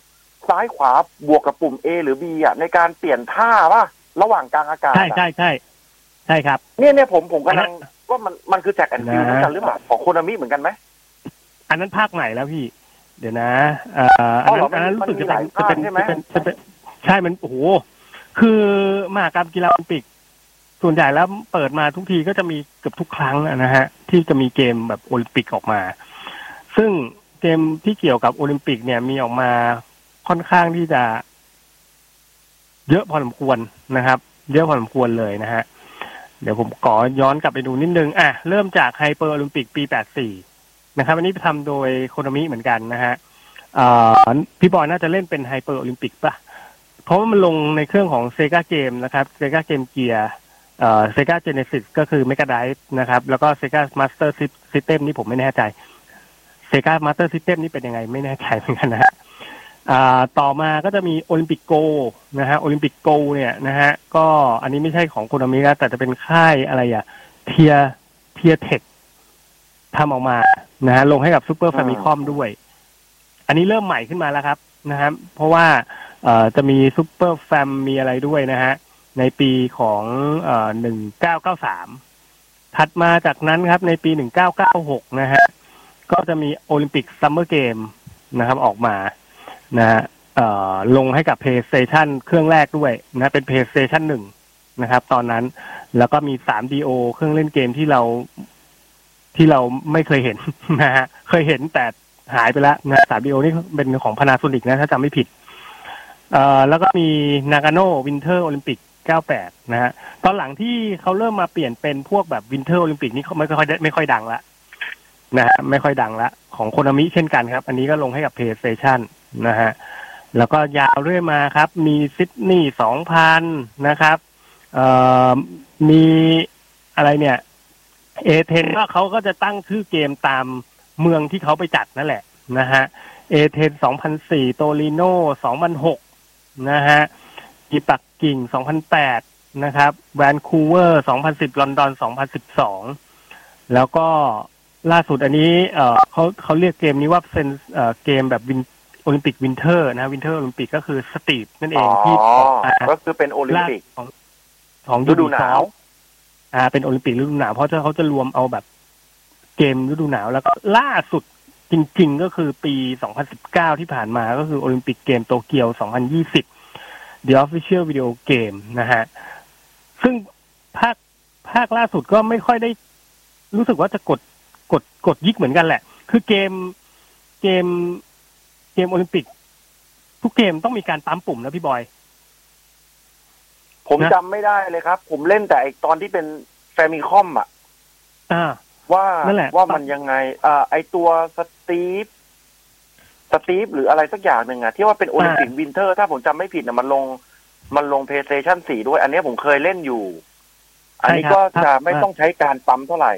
ซ้ายขวาบวกกับปุ่ม A หรือ B อะในการเปลี่ยนท่าป่ะระหว่างกลางอากาศใช่อะใช่ใช่ใช่ครับ เนี่ยเนี่ยผมผมกำลังว่ามันมันคือแจ็คแอนฟิลนะเหมือนกันหรือเปล่าของ Konami เหมือนกันไหมอันนั้นภาคใหม่แล้วพี่ เดี๋ยวนะเอ่ออ๋อันอเหรนั้อนอันนั้นรู้สึกมันมีจะเป็นหลายภาคจะเป็นใช่ไหมจะเป็นจะเป็นใช่มันโอ้โห คือมหกรรมกีฬาโอลิมปิก ส่วนใหญ่แล้วเปิดมาทุกทีก็จะมีเกือบทุกครั้งนะฮะ ที่จะมีเกมแบบโอลิมปิกออกมา ซึ่งเกมที่เกี่ยวกับโอลิมปิกเนี่ยมีออกมาค่อนข้างที่จะ เยอะพอสมควรนะครับ เยอะพอสมควรเลยนะฮะ เดี๋ยวผมขอย้อนกลับไปดูนิดนึง อะ เริ่มจาก Hyper Olympic ปี 84 นะครับ อันนี้ทำโดย Konami เหมือนกันนะฮะพี่บอยน่าจะเล่นเป็น Hyper Olympic ปะ เพราะว่ามันลงในเครื่องของ Sega เกมนะครับ Sega Game Gear เอ่อ Sega Genesis ก็คือ Mega Drive นะครับ แล้วก็ Sega Master System นี่ผมไม่แน่ใจ Sega Master System นี่เป็นยังไงไม่แน่ใจเหมือนกันนะฮะอ่าต่อมาก็จะมี Olympic Gold นะฮะ Olympic Gold เนี่ยนะฮะก็อันนี้ไม่ใช่ของ Konami นะแต่จะเป็นค่ายอะไรอะเทียเทียเทคทำออกมานะฮะลงให้กับซูเปอร์อืฟ m มิคอมด้วย อันนี้เริ่มใหม่ขึ้นมาแล้วครับนะครับเพราะว่าเอ่อ จะมี Super Fam มีอะไรด้วยนะฮะ ในปีของหนึ่งเก้าเก้าสามถัดมาจากนั้นครับในปีหนึ่งเก้าเก้าหกนะฮะ ก็จะมี Olympic Summer Games นะครับออกมานะฮะลงให้กับ PlayStation เครื่องแรกด้วยนะเป็น PlayStation หนึ่งนะครับ ตอนนั้นแล้วก็มี 3DO เครื่องเล่นเกมที่เราที่เราไม่เคยเห็นนะฮะ เคยเห็นแต่หายไปแล้วนะ 3DO นี่เป็นของ Panasonic นะ ถ้าจำไม่ผิด เอ่อแล้วก็มี Nagano Winter Olympic 98 นะฮะ ตอนหลังที่เขาเริ่มมาเปลี่ยนเป็นพวกแบบ Winter Olympic นี่เขาไม่ค่อยไม่ค่อยดังละนะฮะไม่ค่อยดังละ ของโคนามิเช่นกันครับ อันนี้ก็ลงให้กับ PlayStation นะฮะ แล้วก็ยาวเรื่อยมาครับ มีซิดนีย์สองพันะครับเอ่อมีอะไรเนี่ยเอเธนส์ก็เขาก็จะตั้งชื่อเกมตามเมืองที่เขาไปจัดนั่นแหละนะฮะเอเธนส์สองพันสี่โตริโนสองพั นหกนะฮะอีปักกิ่งสองพันแปดนะครับแวนคูเวอร์สองพันสิบลอนดอนสองพันสิบสองแล้วก็ล่าสุดอันนี้เอ่อเขาเขาเรียกเกมนี้ว่าเป็นเอ่อเกมแบบ win Olympic Winter นะ Winter Olympic ก็คือ Steep นั่นเองที่ออกมาก็คือเป็นโอลิมปิกของของฤดูหนาว Ubisoft อ่าเป็นโอลิมปิกฤดูหนาวเพราะจะเขาจะรวมเอาแบบเกมฤดูหนาวแล้วก็ล่าสุด จริง ๆ ก็คือปี 2019 ที่ผ่านมาก็คือ Olympic Games Tokyo 2020 The Official Video Game นะฮะ ซึ่งภาคภาคล่าสุดก็ไม่ค่อยได้รู้สึกว่าจะกดกดกดยิกเหมือนกันแหละ คือเกมเกมเกมโอลิมปิก ทุกเกมต้องมีการปั๊มปุ่มนะพี่บอย ผมจำไม่ได้เลยครับ ผมเล่นแต่ไอ้ตอนที่เป็น Famicom อะอ่า ว่านั่นแหละว่ามันยังไงอ่าไอตัว Steep Steep หรืออะไรสักอย่างหนึ่งอะที่ว่าเป็น Olympic Winter ถ้าผมจำไม่ผิดนะมันลง มันลง PlayStation 4ด้วย อันเนี้ยผมเคยเล่นอยู่ อันนี้ก็ใช่ครับจะไม่ต้องใช้การปั๊มเท่าไหร่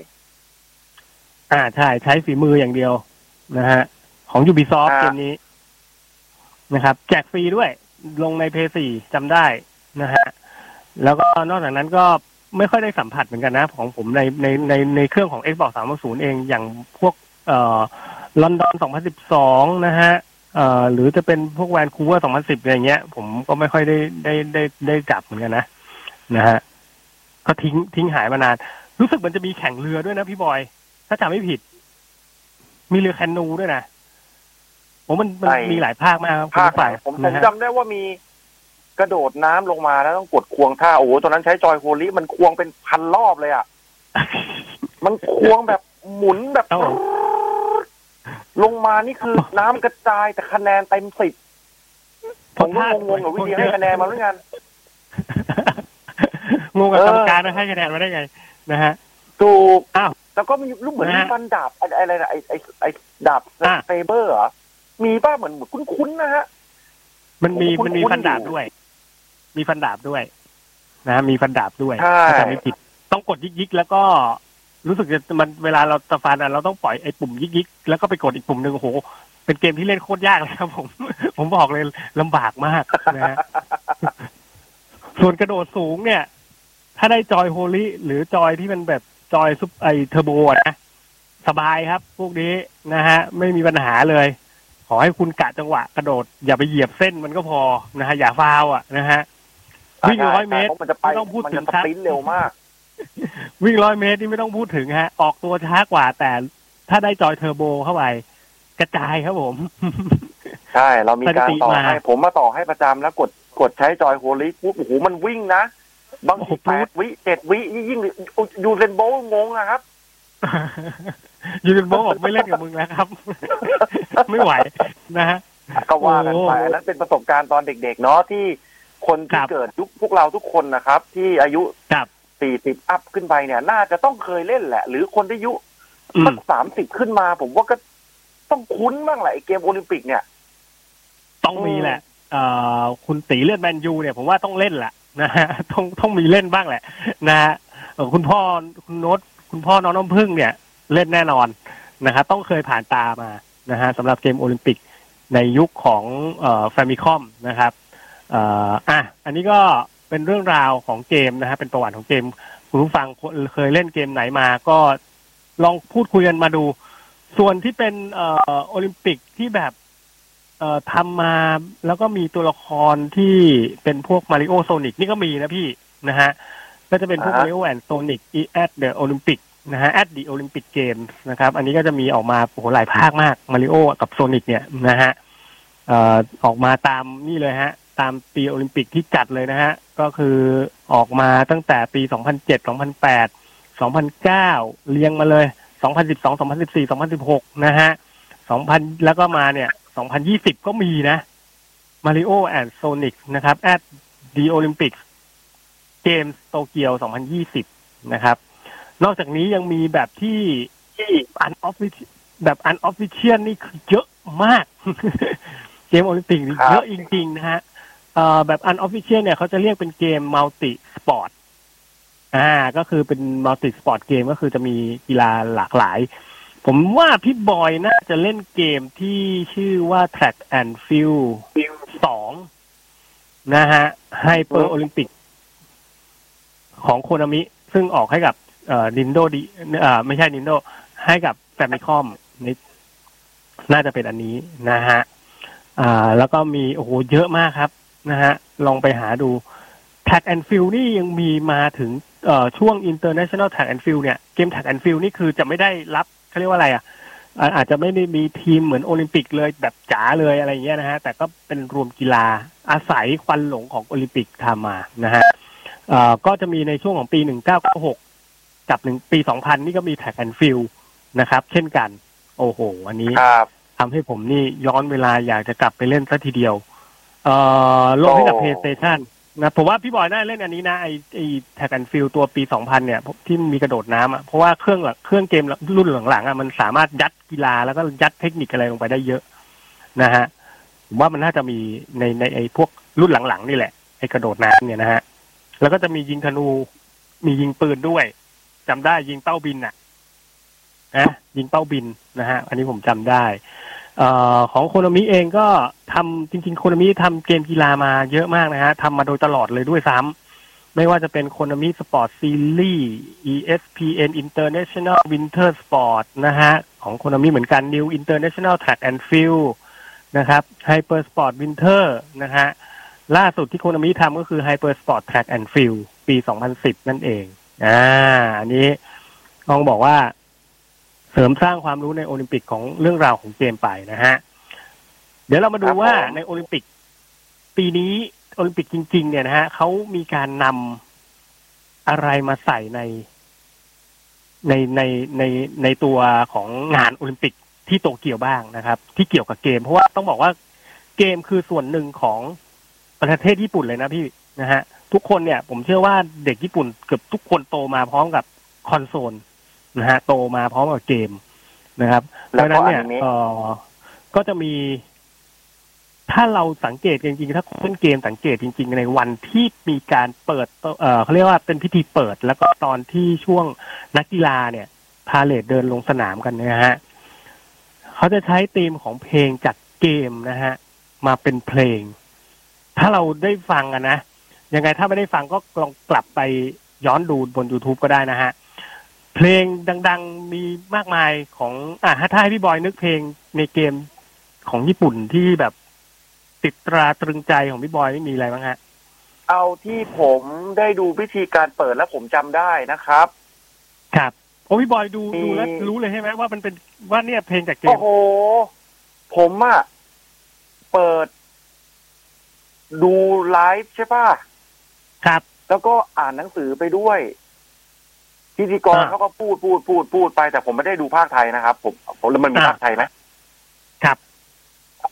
อ่าใช่ใช้ฝีมืออย่างเดียวนะฮะ ของ Ubisoft อ่าเกมนี้นะครับ แจกฟรีด้วย ลงใน p 4จำได้นะฮะ แล้วก็นอกจากนั้นก็ ไม่ค่อยได้สัมผัสเหมือนกันนะ ของผมในในในในเครื่องของ Xbox 360 เองอย่างพวกเอ่อลอนดอน2012 นะฮะเอ่อหรือจะเป็นพวกแวนคูเวอร์2010อะไรเงี้ย ผมก็ไม่ค่อยได้ได้ได้ได้จับเหมือนกันนะนะฮะก็ทิ้งทิ้งหายมานาน รู้สึกมันจะมีแข่งเรือด้วยนะพี่บอย ถ้าจำไม่ผิด มีเรือแคนูด้วยนะผมมันมันใช่มีหลายภาคมากครับภาคคุณฝ่ายผมผมนะฮะจำได้ว่ามี กระโดดน้ำลงมาแล้วต้องกดควงท่า โอ้โหตอนนั้นใช้จอยโฮลิมันควงเป็นพันรอบเลยอะ มันควงแบบหมุนแบบ ลงมานี่คือน้ำกระจายแต่คะแนนเต็มสิบผมก็งงๆกับวิธีให้คะแนนมาเหมือนกันงงกับเออกรรมการนะให้คะแนนมาได้ไง นะฮะถูกอ้าวแล้วก็มีรูปเหมือนนะมีฮะฟันดาบไอ้ไอ้อะไรนะไอ้ไอ้ไอ้ดาบอะเซเบอร์เหรอมีป้าเหมือนเหมือนคุ้นๆนะฮะมันมีผมมันมีคุ้นๆฟันดาบอยู่ด้วย มีฟันดาบด้วย นะฮะมีฟันดาบด้วยใช่ถ้าจำไม่ผิดต้องกดยิกยิกๆแล้วก็รู้สึกจะมันเวลาเราตะฟันอะเราต้องปล่อยไอ้ปุ่มยิกยิกๆแล้วก็ไปกดอีกปุ่มหนึ่งโอ้โห เป็นเกมที่เล่นโคตรยากเลยครับ ผม ผมบอกเลยลำบากมากนะฮะส่วนกระโดดสูงเนี่ย ถ้าได้จอย Hori หรือจอยที่มันแบบจอยซุปไอเทอร์โบอะนะสบายครับ พวกนี้นะฮะ ไม่มีปัญหาเลย ขอให้คุณกะจังหวะกระโดด อย่าไปเหยียบเส้นมันก็พอนะฮะ อย่าฟาวอะนะฮะ วิ่งใช่ร้อยเมตรใช่พาะมันจะไปไม่ต้องพูดถึงครับมันจะ sprint เร็วมาก วิ่งร้อยเมตรนี่ไม่ต้องพูดถึงฮะ ออกตัวช้ากว่า แต่ถ้าได้จอยเทอร์โบเข้าไปกระจายครับผม ใช่ เรามีการสถิติต่อมาให้ผมมาต่อให้ประจำแล้วกดกดใช้จอย Hori ปุ๊บโอ้โหมันวิ่งนะบางทีแปดวิเจ็ดวิยิ่งยูเซนโบลต์งงอะครับยูเซนโบลต์บอกไม่เล่นกับมึงแล้วครับ ไม่ไหวนะฮะก็ว่ากันไปโอ้อันนั้นเป็นประสบการณ์ตอนเด็กๆเนาะที่ คนที่เกิดยุคพวกเราทุกคนนะครับ ที่อายุครับสี่สิบ up ขึ้นไปเนี่ย น่าจะต้องเคยเล่นแหละ หรือคนที่อายุสักสามสิบขึ้นมา ผมว่าก็ต้องคุ้นบ้างแหละไอ้เกมโอลิมปิกเนี่ย ต้องมีแหละเอ่อคุณตีเลือดแมนยูเนี่ยผมว่าต้องเล่นแหละนะฮะต้องต้องมีเล่นบ้างแหละ นะฮะเอ่อคุณพ่อคุณโน้ตคุณพ่อน้องน้ำพึ่งเนี่ย เล่นแน่นอนนะครับต้องเคยผ่านตามานะฮะสำหรับเกมโอลิมปิกในยุคของเอ่อแฟมิคอมนะครับเอ่ออะอันนี้ก็เป็นเรื่องราวของเกมนะฮะเป็นประวัติของเกม คุณผู้ฟังเคยเล่นเกมไหนมาก็ลองพูดคุยกันมาดู ส่วนที่เป็นเอ่อโอลิมปิกที่แบบเอ่อทำมาแล้วก็มีตัวละครที่เป็นพวกมาริโอโซนิกนี่ก็มีนะพี่นะฮะก็จะเป็นพวกอ่า Mario and Sonic อี at the Olympic นะฮะ at the Olympic Games นะครับ อันนี้ก็จะมีออกมาโอ้โหหลายภาคมากมาริโอกับโซนิกเนี่ยนะฮะเอ่อออกมาตามนี่เลยฮะ ตามปีโอลิมปิกที่จัดเลยนะฮะ ก็คือออกมาตั้งแต่ปี 2007 2008 2009 เรียงมาเลย 2012 2014 2016 นะฮะ 2000 แล้วก็มาเนี่ย 2020 ก็มีนะ Mario and Sonic นะครับ at the Olympics Games Tokyo 2020 นะครับ นอกจากนี้ยังมีแบบที่ที่ unofficial แบบ unofficial นี่คือเยอะมาก เกมโอลิมปิกนี่เยอะจริงๆนะฮะ เอ่อแบบ unofficial เนี่ยเขาจะเรียกเป็นเกม multi sport อ่า ก็คือเป็น multi sport เกมก็คือจะมีกีฬาหลากหลาย ผมว่าพี่บอยน่าจะเล่นเกมที่ชื่อว่า Track and Field สองนะฮะ Hyper Olympic ของโคนามิ ซึ่งออกให้กับเอ่อ Nintendo ดีเอ่อไม่ใช่ Nintendo ให้กับ Famicom นี่น่าจะเป็นอันนี้นะฮะอ่า แล้วก็มีโอ้โหเยอะมากครับ นะฮะ ลองไปหาดู Tag and Field นี่ยังมีมาถึงเอ่อช่วง International Tag and Field เนี่ย เกม Tag and Field นี่คือจะไม่ได้รับเขาเรียกว่าอะไรอะอ่าอาจจะไม่ได้มีทีมเหมือนโอลิมปิกเลยแบบจ๋าเลยอะไรอย่างเงี้ยนะฮะ แต่ก็เป็นรวมกีฬาอาศัยควันหลงของโอลิมปิกทำมานะฮะเอ่อก็จะมีในช่วงของปี 1996 กับหนึ่งปี 2000 นี่ก็มี Track and Field นะครับ เช่นกัน โอ้โห อันนี้ครับทำให้ผมนี่ย้อนเวลาอยากจะกลับไปเล่นสักทีเดียว เอ่อลงให้กับโอ้ PlayStation นะผมว่าพี่บอยน่าเล่นอันนี้นะไอไอ Track and Field ตัวปี2000เนี่ยที่มีกระโดดน้ำอะเพราะว่าเครื่องหลังเครื่องเกมรุ่นหลังๆอะมันสามารถยัดกีฬาแล้วก็ยัดเทคนิคอะไรลงไปได้เยอะนะฮะผมว่ามันน่าจะมีในในไอพวกรุ่นหลังๆนี่แหละไอกระโดดน้ำเนี่ยนะฮะแล้วก็จะมียิงธนู มียิงปืนด้วยจำได้ยิงเป้าบินอะนะยิงเป้าบินนะฮะ อันนี้ผมจำได้เอของโคนามิเองก็ทำจริง ๆ โคนามิทำเกมกีฬามาเยอะมากนะฮะทำมาโดยตลอดเลยด้วยซ้ำไม่ว่าจะเป็น Konami Sport Series ESPN International Winter Sport นะฮะ ของโคนามิเหมือนกัน New International Track and Field นะครับ Hyper Sport Winter นะฮะ ล่าสุดที่โคนามิทำก็คือ Hyper Sport Track and Field ปี 2010 นั่นเอง อ่า อันนี้ต้องบอกว่า เสริมสร้างความรู้ในโอลิมปิกของเรื่องราวของเกมไปนะฮะ เดี๋ยวเรามาดูครับว่าผมในโอลิมปิก ปีนี้โอลิมปิกจริง ๆ เนี่ยนะฮะเขามีการนำอะไรมาใส่ในในในในในตัวของงานโอลิมปิกที่โตเกียวบ้างนะครับ ที่เกี่ยวกับเกม เพราะว่าต้องบอกว่าเกมคือส่วนหนึ่งของประเทศญี่ปุ่นเลยนะพี่นะฮะทุกคนเนี่ย ผมเชื่อว่าเด็กญี่ปุ่นเกือบทุกคนโตมาพร้อมกับคอนโซล นะฮะโตมาพร้อมกับเกมนะครับเพแล้วราะฉะก็นั้นเนี่ยอนิเมะเออก็จะมี ถ้าเราสังเกตจริงๆ ถ้าเล่นเกมสังเกตจริง ๆ ในวันที่มีการเปิดเออเขาเรียกว่าเป็นพิธีเปิด แล้วก็ตอนที่ช่วงนักกีฬาเนี่ย พาเลทเดินลงสนามกันเนยนะฮะเขาจะใช้ธีมของเพลงจากเกมนะฮะ มาเป็นเพลง ถ้าเราได้ฟังอะนะยังไงถ้าไม่ได้ฟังก็ลองกลับไปย้อนดูบน YouTube ก็ได้นะฮะ เพลงดัง ๆมีมากมายของอ่าถ้าให้พี่บอยนึกเพลงในเกมของญี่ปุ่นที่แบบติดตราตรึงใจของพี่บอยไม่มีอะไรบ้างฮะ เอาที่ผมได้ดูพิธีการเปิดแล้วผมจำได้นะครับ ครับโอ้พี่บอยดูมี ดูแล้วรู้เลยใช่ไหมว่ามันเป็นว่าเนี่ยเพลงจากเกโอ้มโห ผมอะเปิด ดูไลฟ์ใช่ป่ะ ครับ แล้วก็อ่านหนังสือไปด้วย พิธีกรอ่า เขาก็พูดพูดพูดพูดไป แต่ผมไม่ได้ดูภาคไทยนะครับ ผมผมแล้วมันมีอ่าภาคไทยไหมครับ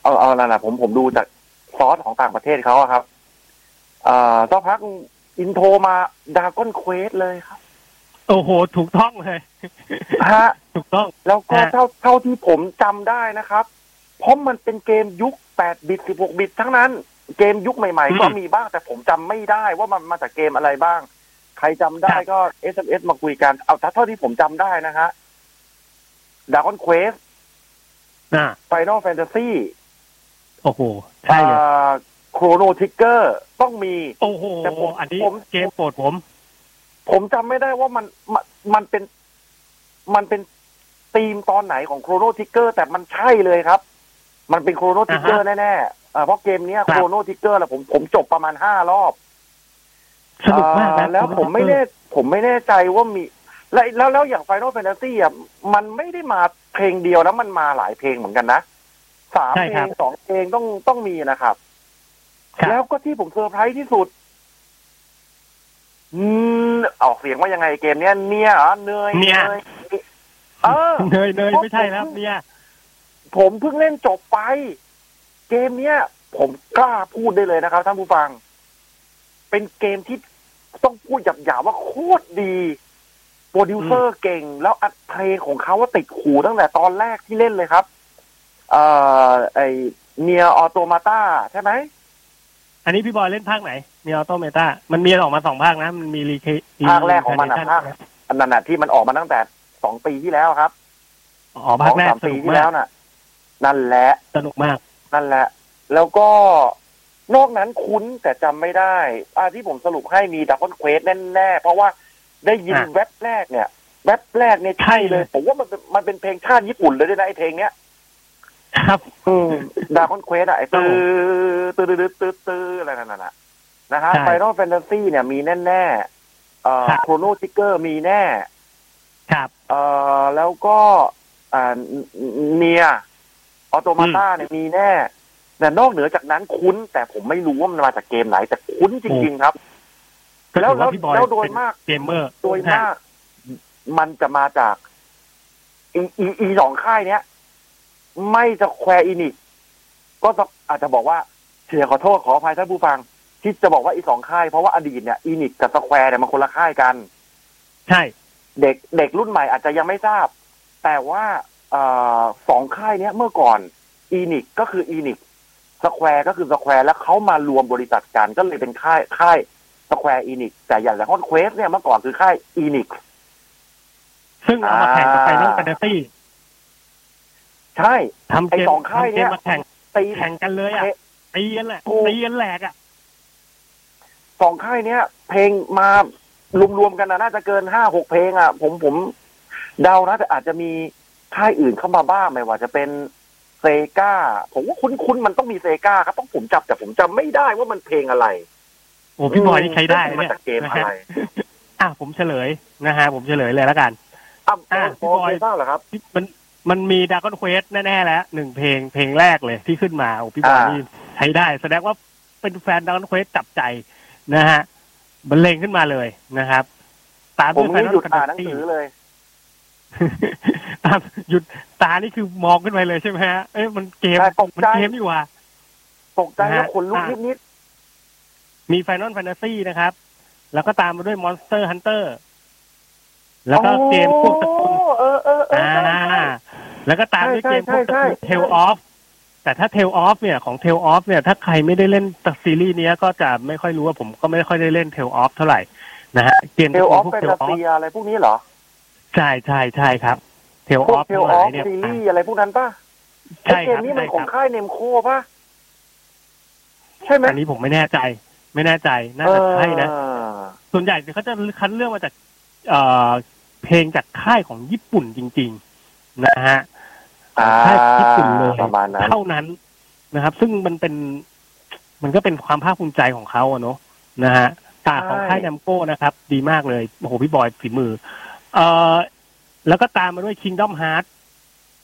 เอาเอานั่นแหละผมผมดูจากซอสของต่างประเทศเขาอะครับอ่าสักพัก intro มา Dragon Quest เลยครับโอ้โห ถูกต้องเลย ฮะ ถูกต้อง แล้วก็ฮะ เท่าเท่าที่ผมจำได้นะครับ เพราะมันเป็นเกมยุค 8 บิต 16 บิต ทั้งนั้น เกมยุคใหม่ ๆ ก็มีบ้างแต่ผมจำไม่ได้ว่ามันมาจากเกมอะไรบ้าง ใครจำได้ก็ SMS มาคุยกันเอาเท่าที่ผมจำได้นะฮะ Dragon Quest อ่า Final Fantasyโอ้โห ใช่เลย Chrono Trigger ต้องมี โอ้โหแต่ผมอันนี้ผมเกมโปรดผม ผมจำไม่ได้ว่ามันมันมันเป็น มันเป็นธีมตอนไหนของ Chrono Trigger แต่มันใช่เลยครับ มันเป็น Chrono Trigger แน่ๆอ่าเพราะเกมเนี้ยครับ Chrono Trigger แหละผมผมจบประมาณห้ารอบ สนุกมากอ่นะแล้วผมไม่แน่ผมไม่แน่ใจว่ามี แล้วแล้วแล้วอย่างไฟนอลแฟนตาซีอะมันไม่ได้มาเพลงเดียวนะมันมาหลายเพลงเหมือนกันนะสามใช่เพคลรับงสองเพลงต้องต้องมีนะครับครับ แล้วก็ที่ผมเซอร์ไพรส์ที่สุดอืมออกเสียงว่ายังไงเกมเนี้ยเนี่ยเหรอเนยเนี่ยเออเนยเนยไม่ใช่แล้วเนี่ย ผมเพิ่งเล่นจบไป เกมเนี้ย ผมกล้าพูดได้เลยนะครับท่านผู้ฟัง เป็นเกมที่ต้องพูดหยาบๆว่าโคตรดีโปรดิวเซอร์เก่ง แล้วอัดเพลงของเขาว่าติดหูตั้งแต่ตอนแรกที่เล่นเลยครับ เอ่อ ไอ Nier Automata ใช่ไหม อันนี้พี่บอยเล่นภาคไหน Nier Automata มันมีออกมาสองภาคนะ มันมีรีเคภาคแรกของมันอะภาคอันนั้นอะที่มันออกมาตั้งแต่สองปีที่แล้วครับอ๋อภาคแรกสองสามสปีนุกที่มาแล้วกน่ะ นั่นแหละสนุกมาก นั่นแหละ แล้วก็ นอกนั้นคุ้นแต่จำไม่ได้อ่าที่ผมสรุปให้มีดับเบิลเควสแน่ๆ เพราะว่าได้ยินอะแว็บแรกเนี่ย แว็บแรกเนี่ยใช่เลย ผมว่ามันเป็นมันเป็นเพลงชาติญี่ปุ่นเลยด้วยนะไอเพลงเนี้ยครับอืมดาคอนเควสอะไอตื้อตื้อตื้อตื้อตื้ออะไรนั่นน่ะนะฮะใช่ไฟนอลแฟนตาซีเนี่ยมีแน่ๆเอ่อครับโครโนทิกเกอร์มีแน่ ครับ เอ่อแล้วก็อ่า Nier Automata เนี่ยมีแน่ แต่นอกเหนือจากนั้นคุ้น แต่ผมไม่รู้ว่ามันมาจากเกมไหน แต่คุ้นจริง ๆ ครับก็แล้วถือว่าพี่บอยแล้วโดยเป็นมากเกมเมอร์ โดยมาก มันจะมาจาก อีอีอีสองค่ายเนี้ย ไม่จะ Square Enix ก็ต้องอาจจะบอกว่าเสียขอโทษขออภัยท่านผู้ฟัง ที่จะบอกว่าอีสองค่ายเพราะว่าอดีตเนี่ย Enix กับ Square เนี่ยมันคนละค่ายกัน ใช่ เด็กเด็กรุ่นใหม่อาจจะยังไม่ทราบ แต่ว่าเออสองค่ายเนี้ยเมื่อก่อน Enix ก็คือ Enix Square ก็คือ Square แล้วเขามารวมบริษัทกันก็เลยเป็นค่ายค่าย Square Enix แต่อย่าง Dragon Quest เนี่ยเมื่อก่อนคือค่าย Enixซึ่งเอามาแข่งกับ Final Fantasyใช่ทำไอเกมสองค่ายทำเกเนี้มยมาแข่งตีแข่งกันเลยอะเตะตีกันแหละถูกตีกันแหลกอะสองค่ายเนี้ย เพลงมารวมๆกันนะน่าจะเกินห้าหกเพลงอะ ผมผมเดานะแต่อาจจะมีค่ายอื่นเข้ามาบ้างไม่ว่าจะเป็น Sega ผมว่าคุ้นๆมันต้องมี Sega ครับต้องผมจับแต่ผมจำไม่ได้ว่ามันเพลงอะไรโอ้พี่บอยนี่ใช้ได้มันเนี่ยมาจากเกมอะไรอะผมเฉลยนะฮะผมเฉลยเลยแล้วกันอะอะพอเคยทราบเหรอครับมันมันมี Dragon Quest แน่ๆแล้วหนึ่งเพลงเพลงแรกเลยที่ขึ้นมาโอ้พี่บอยอ่านี่ใช้ได้ แสดงว่าเป็นแฟนดากอนเควสจับใจนะฮะบรรเลงขึ้นมาเลยนะครับ ตามผมด้วยแฟนนี่ดาหยุดกอ่านหอนนังซีสือเลย ตามหยุดตานี่คือมองขึ้นไปเลยใช่ไหมฮะเอ้ยมันเกมใช่ตกมันใจเกมนี่หว่าตกใจแล้วนะฮะขนลุกอะนิดมีไฟนอลแฟนตาซีนะครับ แล้วก็ตามมาด้วยมอนสเตอร์ฮันเตอร์ๆแล้วก็เกมพวกตระกูลโอ้เออเออเอออ่าใช่ใช่แล้วก็ตามด้วยใช่เกมพวกใช่เทลออฟแต่ถ้าเทลออฟเนี่ยของเทลออฟเนี่ยถ้าใครไม่ได้เล่นตัซีรีส์เนี้ยก็จะไม่ค่อยรู้ว่าผมก็ไม่ค่อยได้เล่นเทลออฟเท่าไหร่นะฮะเกมเทลออฟพวกแฟนเทลตาออฟเซียอะไรพวกนี้เหรอ ใช่ใช่ใช่ครับ เทลพอวอกฟเทลทั้งหออลายฟเนี่ยซีรีส์อะไรพวกนั้นป่ะใช่ไอ้เกคมรับนี้มันใช่ของครับค่ายเนมโคป่ะใช่ไหมอันนี้ผมไม่แน่ใจ ไม่แน่ใจน่าจะใช่นะเออส่วนใหญ่เขาจะคัดเลือกมาจากเอ่อเพลงจากค่ายของญี่ปุ่นจริง ๆ นะฮะอ่าค่ายญี่ปุ่นเลยประมาณนั้นเท่านั้นนะครับ ซึ่งมันเป็น มันก็เป็นความภาคภูมิใจของเขาอะเนาะนะฮะตาของค่าย Namco นะครับ ดีมากเลยโอ้โหพี่บอยฝีมือ เอ่อแล้วก็ตามมาด้วย Kingdom Hearts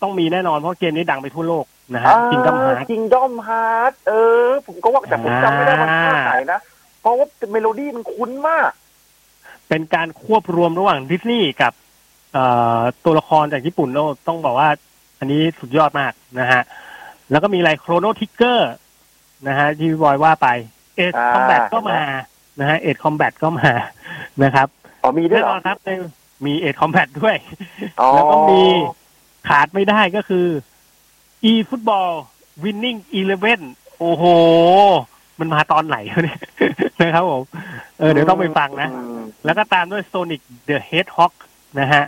ต้องมีแน่นอนเพราะเกมนี้ดังไปทั่วโลกนะฮะ Kingdom Hearts Kingdom Hearts เออ ผมก็ว่าแต่ผมจำไม่ได้มันภาคไหนนะ เพราะว่าเมโลดี้มันคุ้นมาก เป็นการควบรวมระหว่างดิสนีย์กับเอ่อตัวละครจากญี่ปุ่นโนต้องบอกว่า อันนี้สุดยอดมากนะฮะ แล้วก็มีอะไร Chrono Trigger นะฮะที่พี่บอยว่าไป Ace อ่า Combat ก็มานะฮะ Ace Combat ก็มานะครับ อ๋อมีด้วยแน่เหรนออนครับใน มี Ace Combat ด้วยอ๋อแล้วก็มีขาดไม่ได้ก็คือ eFootball winning eleven โอ้โห มันมาตอนไหนวะเนี่ยนะครับผม เออเดี๋ยวต้องไปฟังนะ แล้วก็ตามด้วย Sonic the Hedgehog นะฮะ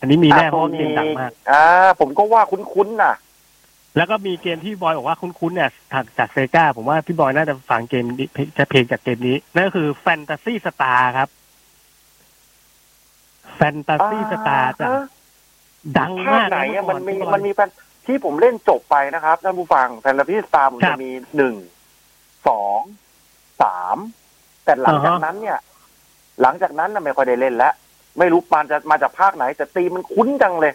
อันนี้มีแน่เพราะว่าเกมดังมาก อ่า ผมก็ว่าคุ้นๆน่ะ แล้วก็มีเกมที่บอยบอกว่าคุ้นๆเนี่ยจากจากเซกาผมว่าพี่บอยน่าจะฟังเกมนี้จะเพลงจากเกมนี้ นั่นก็คือแฟนตาซีสตาร์ครับ แฟนตาซีสตาร์จะดังภาคมากไหนเออะก่มันมีพี่บอยมันมีแฟนที่ผมเล่นจบไปนะครับท่านผู้ฟังแฟนตาซีสตาร์ผมครัจะบมีหนึ่งสองสามแต่หลังจากอ่าฮะนั้นเนี่ย หลังจากนั้นน่ะไม่ค่อยได้เล่นแล้วไม่รู้มันจะมาจากภาคไหน แต่ตีมมันคุ้นจังเลย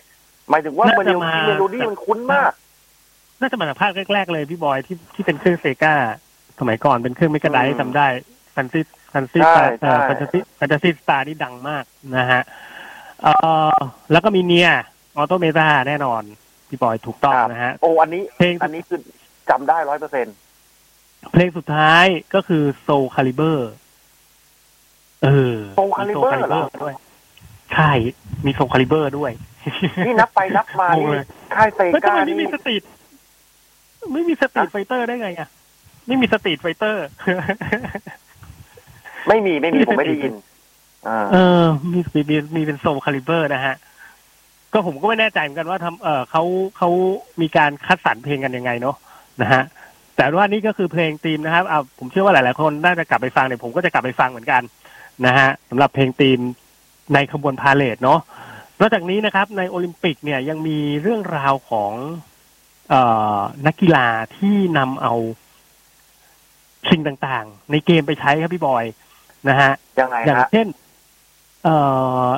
หมายถึงว่าน่ามันจะมาเมโลดี้มันคุ้นมากน่าจะมาจากภาคแรกๆเลยพี่บอยที่ที่เป็นเครื่องเซกาสมัยก่อนเป็นเครื่องเมกะไดอืมจำได้แฟนซี แฟนซีใช่เอ่อใช่แฟนตาซีแฟนตาซีสตาร์นี่ดังมากนะฮะเอ่อแล้วก็มี Nier Automata แน่นอน พี่บอยถูกต้องนะฮะ โอ้อันนี้เพลงอันนี้คือจำได้ร้อยเปอร์เซ็นต์เพลงสุดท้ายก็คือ Soul Calibur เออ Soul มี Calibur เหรอด้วย ใช่ มี Soul Calibur ด้วย นี่นับไปนับมางงนี่เลยค่าย Sega แล้วทำไมนี่ไม่มี Street ไม่มี Street Fighter ได้ไงอะ ไม่มี Street Fighter ไม่มีไม่มีผมไม่ได้ยินอ่าเออมีมีมีมีเป็น Soul Calibur นะฮะ ก็ผมก็ไม่แน่ใจเหมือนกันว่าทำเออเขาเขามีการคัดสรรเพลงกันยังไงเนาะนะฮะ แต่ว่านี่ก็คือเพลงธีมนะครับเอาผมเชื่อว่าหลาย ๆ คนน่าจะกลับไปฟังเนี่ยผมก็จะกลับไปฟังเหมือนกัน นะฮะสำหรับเพลงธีมในขบวนพาเหรดเนาะนอกจากนี้นะครับ ในโอลิมปิกเนี่ยยังมีเรื่องราวของเอ่อนักกีฬาที่นำเอาสิ่งต่าง ๆ ในเกมไปใช้ครับพี่บอย นะฮะยังไงอย่างฮะเช่น เอ่อ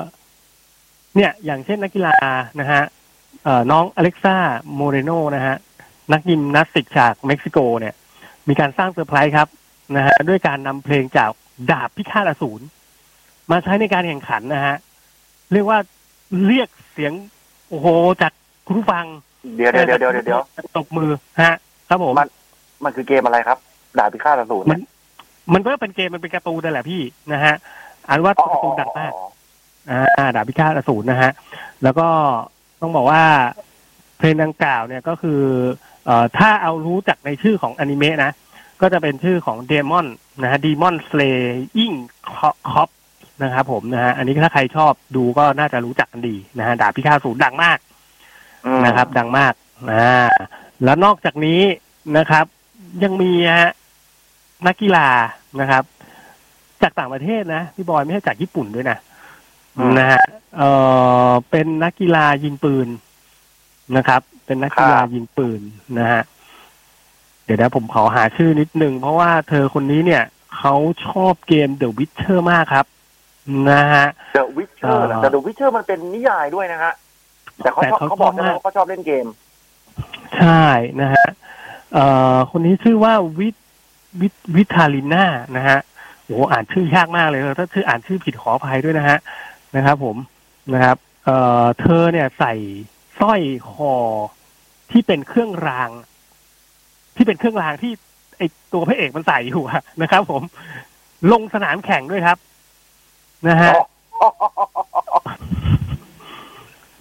เนี่ย อย่างเช่นนักกีฬานะฮะเอ่อน้องอเล็กซ่าโมเรโนนะฮะ นักยิมนาสติกจากเม็กซิโกเนี่ย มีการสร้างเซอร์ไพรส์ครับนะฮะด้วยการนำเพลงจากดาบพิฆาตอสูรมาใช้ในการแข่งขันนะฮะ เรียกว่าเรียกเสียง โอ้โหจากคุณผู้ฟัง เดี๋ยวเดี๋ยวเดี๋ยวเดี๋ยวเดี๋ยวตบมือฮะ ครับผมมันมันคือเกมอะไรครับ ดาบพิฆาตอสูรมัน มันก็เป็นเกมมันเป็นการ์ตูนนั่นแหละพี่นะฮะอันว่าการ์ตูนดังมากอ่าดาบพิฆาตอสูรนะฮะ แล้วก็ต้องบอกว่าเพลงดังกล่าวเนี่ยก็คือเอ่อถ้าเอารู้จักในชื่อของอนิเมะนะ ก็จะเป็นชื่อของเดมอนนะฮะดีมอนสเลยิงคอปนะครับผมนะฮะอันนี้ถ้าใครชอบดูก็น่าจะรู้จักกันดีนะฮะดาบพิฆาตอสูรดังมากอืมนะครับ ดังมากอ่าแล้วนอกจากนี้นะครับ ยังมีฮะ นักกีฬานะครับ จากต่างประเทศนะพี่บอยไม่ใช่จากญี่ปุ่นด้วยนะอืมนะฮะเออเป็นนักกีฬายิงปืนนะครับ เป็นนักกีฬาครับยิงปืนนะฮะเดี๋ยวนะผมขอหาชื่อนิดนึง เพราะว่าเธอคนนี้เนี่ยเขาชอบเกม The Witcher มากครับ นะฮะเดอะวิชเชอร์อ่าแต่เดอะวิชเชอร์มันเป็นนิยายด้วยนะฮะแต่เขาแต่ชอบเขาเขาบอกชอบนะมากว่าเขาชอบเล่นเกม ใช่นะฮะเอ่อคนนี้ชื่อว่าวิท วิทวิทาลิน่านะฮะโอ้อ่านชื่อยากมากเลยถ้าชื่ออ่านชื่อผิดขออภัยด้วยนะฮะนะครับ ผมนะครับ เอ่อเธอเนี่ยใส่สร้อยคอที่เป็นเครื่องราง ที่เป็นเครื่องรางที่ไอตัวพระเอกมันใส่อยู่นะครับ ผม ลงสนามแข่งด้วยครับนะฮะ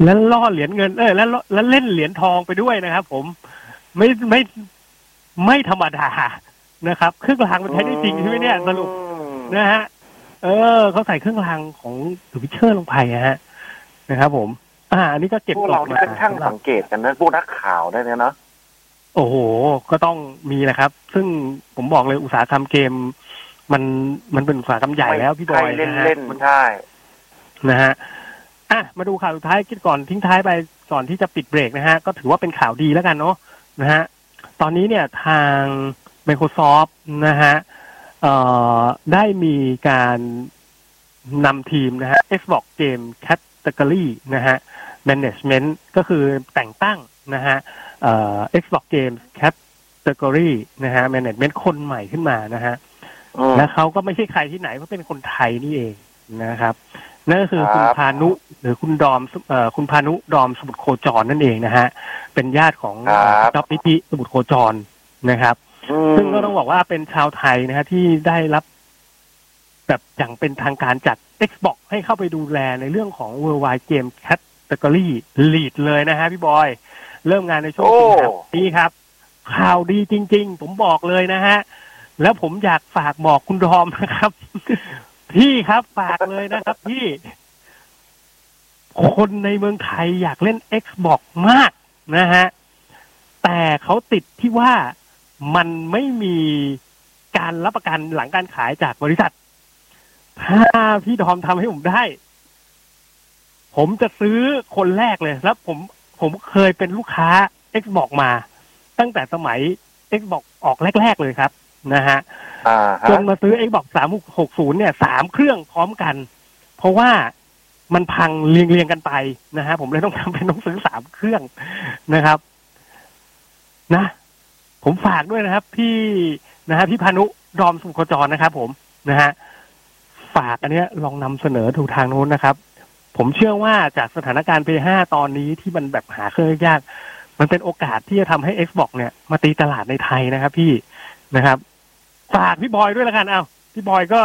แล้วล่อเหรียญเงิน เออแล้วแล้วเล่นเหรียญทองไปด้วยนะครับ ผมไม่ไม่ไม่ธรรมดา นะครับเครื่องรางมันใช้ได้จริงใช่ไหมเนี่ยสรุปนะฮะเออเขาใส่เครื่องรางของดูวิเชอร์ลงไปอะฮะนะครับ ผม อ่าอันนี้ก็เก็บพวกกเราดนี่มาเป็นช่างสำหรับสังเกตกันนะพวกนักข่าวได้เนี่ยนะโอ้โห ก็ต้องมีแหละครับ ซึ่งผมบอกเลยอุตสาหกรรมเกม มันมันเป็นอุตสาหกรรมใหญ่แล้วพี่บอยใครเล่นนะฮะเล่นมันใช่นะฮะอะมาดูข่าวสุดท้ายคิดก่อนทิ้งท้ายไปก่อนที่จะปิดเบรกนะฮะ ก็ถือว่าเป็นข่าวดีแล้วกันเนาะนะฮะตอนนี้เนี่ยทาง Microsoft นะฮะเอ่อได้มีการนำทีมนะฮะ Xbox Game Category นะฮะ Management ก็คือแต่งตั้งนะฮะเอ่อ Xbox Game Category นะฮะ Management คนใหม่ขึ้นมานะฮะอืมและเขาก็ไม่ใช่ใครที่ไหนเขาเป็นคนไทยนี่เองนะครับนั่นก็คือครับคุณพานุหรือคุณดอมเอ่อคุณพานุดอมสมุทรโคจรนั่นเองนะฮะเป็นญาติของครับจ๊อบนิธิสมุทรโคจรนะครับอืม ซึ่งก็ต้องบอกว่าเป็นชาวไทยนะฮะที่ได้รับ แบบอย่างเป็นทางการจัด Xbox ให้เข้าไปดูแลในเรื่องของ Worldwide Game Category Lead เลยนะฮะพี่บอย เริ่มงานในช่วงสิงหาคมนี้ครับ ข่าวดีจริง ๆ ผมบอกเลยนะฮะ แล้วผมอยากฝากบอกคุณดอมนะครับ พี่ครับฝากเลยนะครับพี่คนในเมืองไทยอยากเล่น Xbox มากนะฮะ แต่เขาติดที่ว่า มันไม่มีการรับประกันหลังการขายจากบริษัท ถ้าพี่ดอมทำให้ผมได้ ผมจะซื้อคนแรกเลยแล้วผมผมเคยเป็นลูกค้า Xbox มา ตั้งแต่สมัย Xbox ออกแรก ๆ เลยครับนะฮะอ่าฮะจนมาซื้อ Xbox 360 เนี่ยสามเครื่องพร้อมกัน เพราะว่ามันพังเรียงเรียงๆกันไปนะฮะผมเลยต้องทำเป็นต้องซื้อสามเครื่องนะครับ นะ ผมฝากด้วยนะครับ พี่นะฮะพี่พานุดอมสุขจรนะครับ ผมนะฮะฝากอันเนี้ยลองนำเสนอถูกทางโน้นนะครับ ผมเชื่อว่าจากสถานการณ์ P5 ตอนนี้ที่มันแบบหาเครื่องยาก มันเป็นโอกาสที่จะทำให้ Xbox เนี่ย มาตีตลาดในไทยนะครับ พี่นะครับ ฝากพี่บอยด้วยละกันเอาพี่บอยก็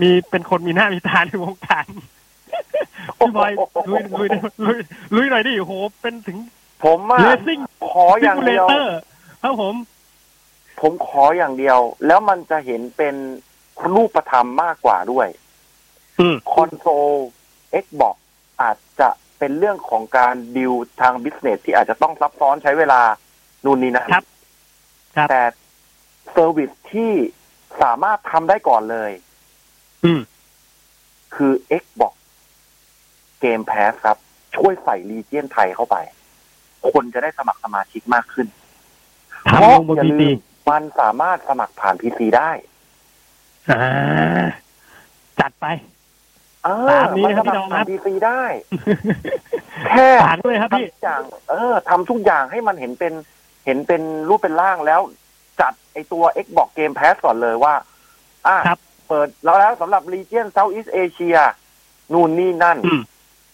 มีเป็นคนมีหน้ามีตาในวงการพี่บอยลุยลุยลุยลุยหน่อยดิโอ้โหเป็นถึงผมอะเลสซิ่งขออย่างเดียวเตอร์ ครับผม ผมขออย่างเดียว แล้วมันจะเห็นเป็นรูปธรรมมากกว่าด้วยคอนโซล Xbox อาจจะเป็นเรื่องของการดิวทาง business ที่อาจจะต้องซับซ้อนใช้เวลานู่นนี่นะครับ แต่ service ที่สามารถทำได้ก่อนเลย อืมคือ Xbox Game Pass ครับ ช่วยใส่รีเจียนไทยเข้าไป คนจะได้สมัครสมาชิกมากขึ้น ทำเพราะลงบนอย่าลื PC มมันสามารถสมัครผ่านพีซีได้อ่าจัดไปเออตามนี้มันนะครับสพี่มัดคอรมคผ่ารันบพีซีได้ แค่ฝากด้วยครับพี่ทำทุกอย่าง เออทำทุกอย่างให้มันเห็นเป็นเห็นเป็นรูปเป็นร่างแล้วจัดไอตัว Xbox Game Pass ก่อนเลยว่า อะเปิดแล้วแล้วสำหรับ Region Southeast Asia นู่นนี่นั่น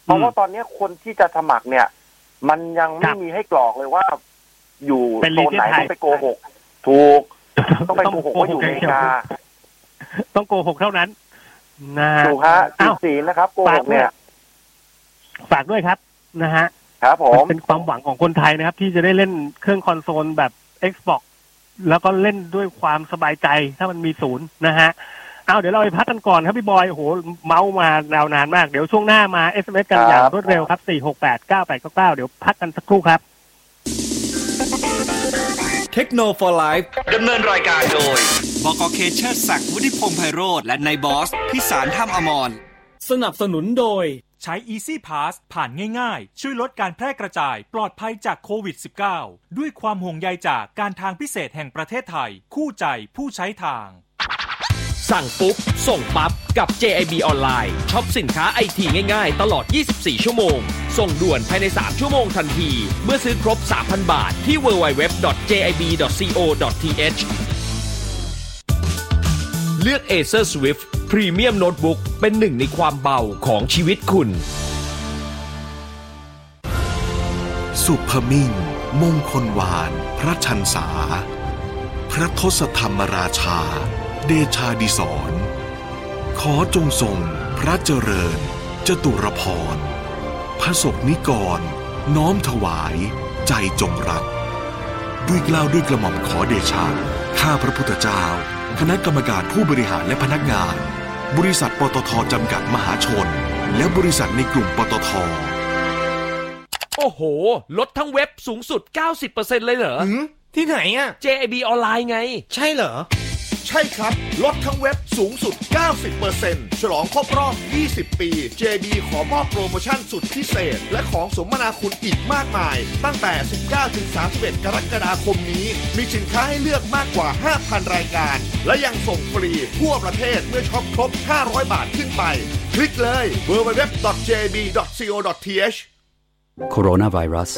เพราะว่าตอนนี้คนที่จะสมัครเนี่ย มันยังไม่มีให้กรอกเลยว่า อยู่เป็นโซนไหน region ไทยต้องไปโกหก ถูก ต้องไปโกหกว่าอยู่อเมริกา ต้องโกหกเท่านั้นนะฮะถูกฮะผิอ้าดวศีลนะครับ โกหฝากกด้วเนี่ยยฝากด้วยครับนะฮะครับผมนเป็นความหวังของคนไทยนะครับ ที่จะได้เล่นเครื่องคอนโซลแบบ Xbox แล้วก็เล่นด้วยความสบายใจถ้ามันมีศูนย์นะฮะเอาเดี๋ยวเราไปพักกันก่อนครับพี่บอยโอ้โหเมาท์มายาวนานมาก เดี๋ยวช่วงหน้ามา SMS กันอย่างรวดเร็วครับ 4 6 8 9 8 9 9 เดี๋ยวพักกันสักครู่ครับ เทคโนโลยีดำเนินรายการโดย บกเคเชอร์ศักดิ์วุฒิพงษ์ไพโรธและนายบอส พิสารท่ามอมร สนับสนุนโดย ใช้ Easy Pass ผ่านง่ายๆ ช่วยลดการแพร่กระจาย ปลอดภัยจากโควิด -19 ด้วยความห่วงใยจากการทางพิเศษแห่งประเทศไทย คู่ใจผู้ใช้ทาง สั่งปุ๊บ ส่งปั๊บ กับ JIB ออนไลน์ช็อปสินค้าไอทีง่ายๆ ตลอด 24 ชั่วโมง ส่งด่วนภายใน 3 ชั่วโมงทันที เมื่อซื้อครบ 3,000 บาท ที่ www.jib.co.th เลือก Acer Swift Premium Notebook เป็นหนึ่งในความเบาของชีวิตคุณ สุภมิ่ง มงคลวาน พระชันษา พระทศธรรมราชา เดชาดิสรขอจงทรงพระเจริญ จตุรพรพระศกนิกร น้อมถวาย ใจจงรัก ด้วยเกล้าวด้วยกระหม่อมขอเดชา ข้าพระพุทธเจ้า คณะกรรมการผู้บริหารและพนักงาน บริษัทปตทจำกัดมหาชน และบริษัทในกลุ่มปตทโอ้โห ลดทั้งเว็บสูงสุด 90%เลยเหรอ ที่ไหนอะ JIB ออนไลน์ไง ใช่เหรอ ใช่ครับ ลดทั้งเว็บสูงสุด 90%ฉลองครบรอบ 20 ปี JB ขอมอบโปรโมชั่นสุดพิเศษ และของสมนาคุณอีกมากมาย ตั้งแต่ 19-31 กรกฎาคมนี้ มีสินค้าให้เลือกมากกว่า 5,000 รายการ และยังส่งฟรีทั่วประเทศเมื่อช็อปครบ 500 บาทขึ้นไป คลิกเลย www.jb.co.th โคโรนาไวรัส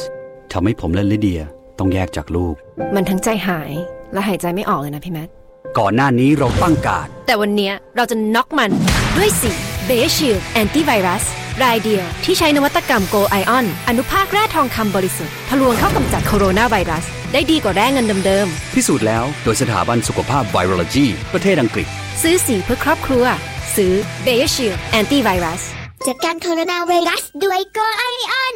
ทำให้ผมและลิเดียต้องแยกจากลูก มันทั้งใจหายและหายใจไม่ออกเลยนะพี่แมท ก่อนหน้านี้เราตั้งการ แต่วันเนี้ยเราจะน็อกมันด้วยสี BegerShield Anti-Virusรายเดียวที่ใช้นวัตกรรม Gold Ion อนุภาคแร่ทองคำบริสุทธิ์ทะลวงเข้ากำจัดโคโรนาไวรัส ได้ดีกว่าแร่เงินเดิมพิสูจน์แล้วโดยสถาบันสุขภาพไวโรโลจีประเทศอังกฤษ ซื้อสีเพื่อครอบครัว ซื้อ BegerShield Anti-Virus จัดการโคโรนาไวรัสด้วย Gold Ion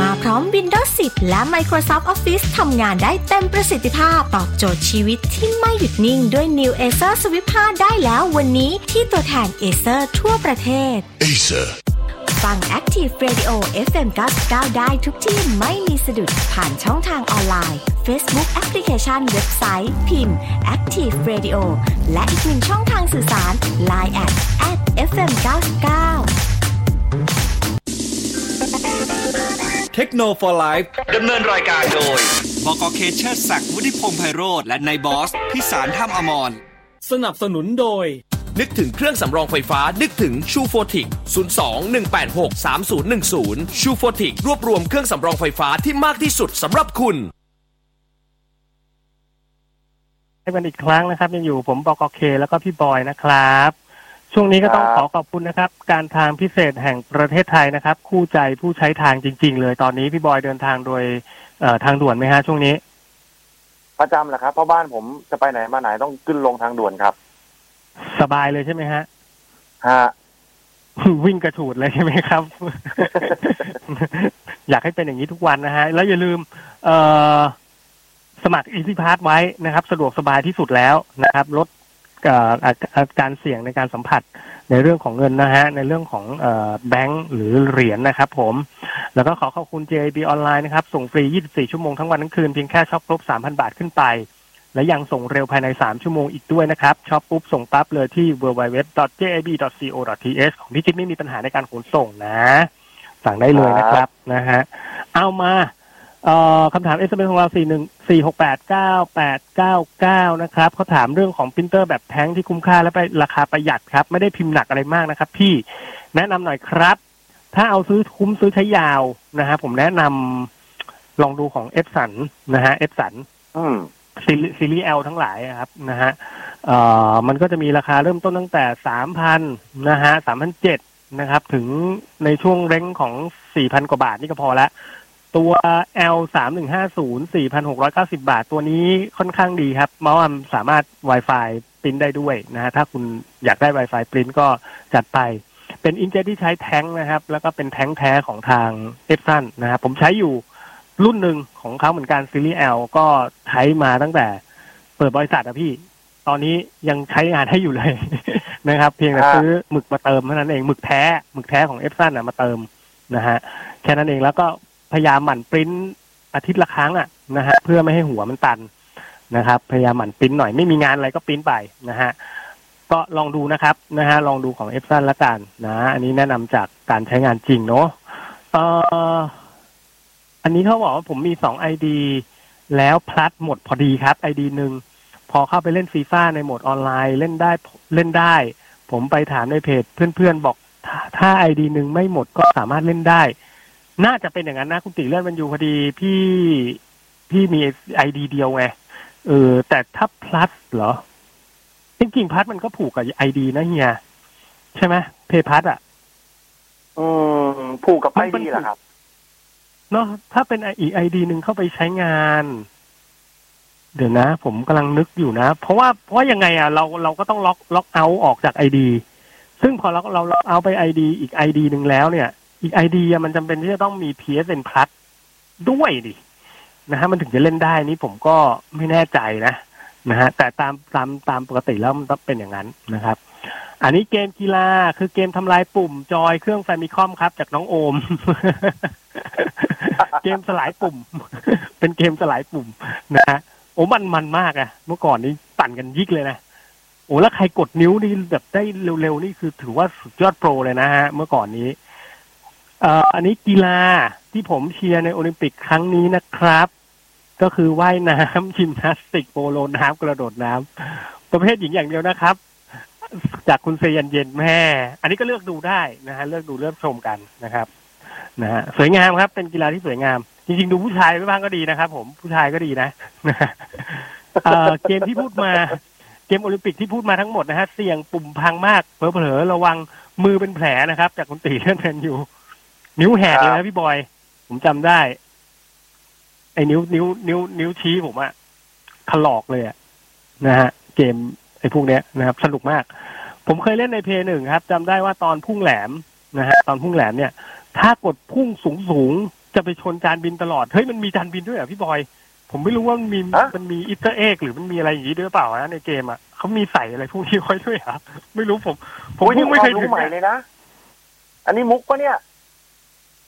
มาพร้อม Windows 10 และ Microsoft Office ทำงานได้เต็มประสิทธิภาพ ตอบโจทย์ชีวิตที่ไม่หยุดนิ่งด้วย New Acer Swift 5 ได้แล้ววันนี้ที่ตัวแทน Acer ทั่วประเทศ Acer ฟัง Active Radio FM 99ได้ทุกที่ไม่มีสะดุดผ่านช่องทางออนไลน์ Facebook แอปพลิเคชันเว็บไซต์ พิมพ์ Active Radio และอีกหนึ่งช่องทางสื่อสาร Line at at FM 99 เทคโนโลยีดำเนินรายการโดย บกเคเชอร์ศักดิ์วุฒิพงษ์ไพโรธและนายบอส พิสารท่ามอมร สนับสนุนโดย นึกถึงเครื่องสำรองไฟฟ้า นึกถึงชูโฟติก 02-186-3010 ชูโฟติก รวบรวมเครื่องสำรองไฟฟ้าที่มากที่สุดสำหรับคุณให้กันอีกครั้งนะครับยังอยู่ผมบกเคแล้วก็พี่บอยนะครับ ช่วงนี้ก็ต้องขอขอบคุณนะครับ การทางพิเศษแห่งประเทศไทยนะครับ คู่ใจผู้ใช้ทางจริง ๆ เลยตอนนี้พี่บอยเดินทางโดยเอ่อทางด่วนไหมฮะช่วงนี้ ประจำแหละครับเพราะบ้านผมจะไปไหนมาไหนต้องขึ้นลงทางด่วนครับ สบายเลยใช่ไหมฮะฮะวิ่งกระฉูดเลยใช่ไหมครับ อยากให้เป็นอย่างนี้ทุกวันนะฮะ แล้วอย่าลืม เอ่อสมัคร Easy Pass ไว้นะครับ สะดวกสบายที่สุดแล้วนะครับ ลดเอ่ออาอา การเสี่ยงในการสัมผัสในเรื่องของเงินนะฮะ ในเรื่องของแบงก์หรือเหรียญนะครับผม แล้วก็ขอขอบคุณ JIB ออนไลน์นะครับ ส่งฟรี 24 ชั่วโมงทั้งวันทั้งคืน เพียงแค่ช็อปครบ 3,000 บาทขึ้นไป และยังส่งเร็วภายใน 3 ชั่วโมงอีกด้วยนะครับช็อปปุ๊บ ส่งปั๊บเลยที่ www.jib.co.th ของพี่จิ๊บไม่มีปัญหาในการขนส่งนะ สั่งได้เลยนะครับนะฮะเอามา เอ่อคำถาม SMS ของเรา4 1 4 6 8 9 8 9 9นะครับเขาถามเรื่องของปรินเตอร์แบบแท้งที่คุ้มค่าและไปราคาประหยัดครับ ไม่ได้พิมพ์หนักอะไรมากนะครับ พี่แนะนำหน่อยครับ ถ้าเอาซื้อคุ้มซื้อใช้ยาวนะฮะผมแนะนำลองดูของ Epson นะฮะ Epson อืม ซีรีซีรีส์ L ทั้งหลายอะครับนะฮะเอ่อมันก็จะมีราคาเริ่มต้นตั้งแต่สามพันนะฮะสามพันเจ็ดนะครับ ถึงในช่วง range ของสี่พันกว่าบาทนี่ก็พอละ ตัว L สามหนึ่งห้าศูนย์สี่พันหกร้อยเก้าสิบบาท ตัวนี้ค่อนข้างดีครับ เมาส์อัมสามารถ Wi-Fi ปริ้นได้ด้วยนะฮะถ้าคุณอยากได้ Wi-Fi ปริ้นก็จัดไป เป็น inkjet ที่ใช้แท้งนะครับ แล้วก็เป็นแท้งแท้ของทาง Epson นะครับผมใช้อยู่รุ่นหนึ่งของเขาเหมือนกันซีรีส์ L ก็ใช้มาตั้งแต่เปิดบริษัทอะพี่ ตอนนี้ยังใช้งานให้อยู่เลยนะครับ เพียงแต่ซื้อหมึกมาเติมเท่านั้นเองหมึกแท้หมึกแท้ของ Epson อะมาเติมนะฮะแค่นั้นเองแล้วก็ พยายามหมั่นปริ้นอาทิตย์ละครั้งอะนะฮะเพื่อไม่ให้หัวมันตันนะครับ พยายามหมั่นปริ้นหน่อยไม่มีงานอะไรก็ปริ้นไปนะฮะก็ลองดูนะครับนะฮะลองดูของ Epson ละกันนะ อันนี้แนะนำจากการใช้งานจริงเนาะเอ่ออันนี้เขาบอกว่าผมมีสอง ID แล้ว Plus หมดพอดีครับ ID หนึ่งพอเข้าไปเล่นฟีฟ่าในโหมดออนไลน์เล่นได้เล่นได้ ผมไปถามในเพจเพื่อนๆบอกถ้า ID หนึ่งไม่หมดก็สามารถเล่นได้ น่าจะเป็นอย่างนั้นนะคุณติเลื่อนมันอยู่พอดีพี่พี่มี ID เดียวไงเออแต่ถ้า Plus เหรอจริงๆ Plus มันก็ผูกกับ ID นะเฮียใช่ไหมเพย์พัดอะอืมผูกกับ ID เหรอครับเนาะถ้าเป็นอีก ID หนึ่งเข้าไปใช้งาน เดี๋ยวนะ ผมกำลังนึกอยู่นะ เพราะว่าเพราะว่ายังไงอะเราเราก็ต้อง log log out ออกจาก ID ซึ่งพอเราเรา log out ไป ID อีก ID หนึ่งแล้วเนี่ย อีก ID มันจำเป็นที่จะต้องมี PSN Plus ด้วยดินะฮะมันถึงจะเล่นได้นี่ผมก็ไม่แน่ใจนะนะฮะแต่ตามตามตามปกติแล้วมันต้องเป็นอย่างนั้นนะครับ อันนี้เกมกีฬาคือเกมทำลายปุ่มจอยเครื่องแฟมิคอมครับ จากน้องโอม เกมสลายปุ่ม เป็นเกมสลายปุ่มนะฮะโอ้มันมันมากอะเมื่อก่อนนี้ปั่นกันยิกเลยนะโอ้แล้วใครกดนิ้วนี่แบบได้เร็วๆนี่คือถือว่าสุดยอดโปรเลยนะฮะเมื่อก่อนนี้ อ่ออันนี้กีฬาที่ผมเชียร์ในโอลิมปิกครั้งนี้นะครับ ก็คือว่ายน้ำยิมนาสติกโปโลน้ำกระโดดน้ำประเภทหญิงอย่างเดียวนะครับ จากคุณเซยันเย็นแม่ อันนี้ก็เลือกดูได้นะฮะเลือกดูเลือกชมกันนะครับนะฮะสวยงามครับ เป็นกีฬาที่สวยงาม จริงๆ ดูผู้ชายไปบ้างก็ดีนะครับ ผมผู้ชายก็ดีนะเกมที่พูดมาเกมโอลิมปิกที่พูดมาทั้งหมดนะฮะเสี่ยงปุ่มพังมากเผลอๆระวังมือเป็นแผลนะครับ จากคุณตีเล่นแมนอยู่ นิ้วแหกเลยนะพี่บอย ผมจำได้ ไอ้นิ้วนิ้ว นิ้ว นิ้วชี้ผมอะถลอกเลยอะนะฮะ เกมไอ้พวกเนี้ยนะครับ สนุกมาก ผมเคยเล่นใน Play หนึ่งครับจำได้ว่าตอนพุ่งแหลมนะฮะตอนพุ่งแหลมเนี่ย ถ้ากดพุ่งสูงสูงๆจะไปชนจานบินตลอด เฮ้ยมันมีจานบินด้วยเหรอพี่บอย ผมไม่รู้ว่ามันมีมันมี Easter egg หรือมันมีอะไรอย่างนี้ด้วยเปล่านะในเกมอะเขามีใส่อะไรพวกนี้ไว้ด้วยเหรอไม่รู้ผม ผมโอ้ยนี่เพิ่งคไม่วามเคยรู้ถึงใหม่อะเลยนะ อันนี้มุกปะเนี่ย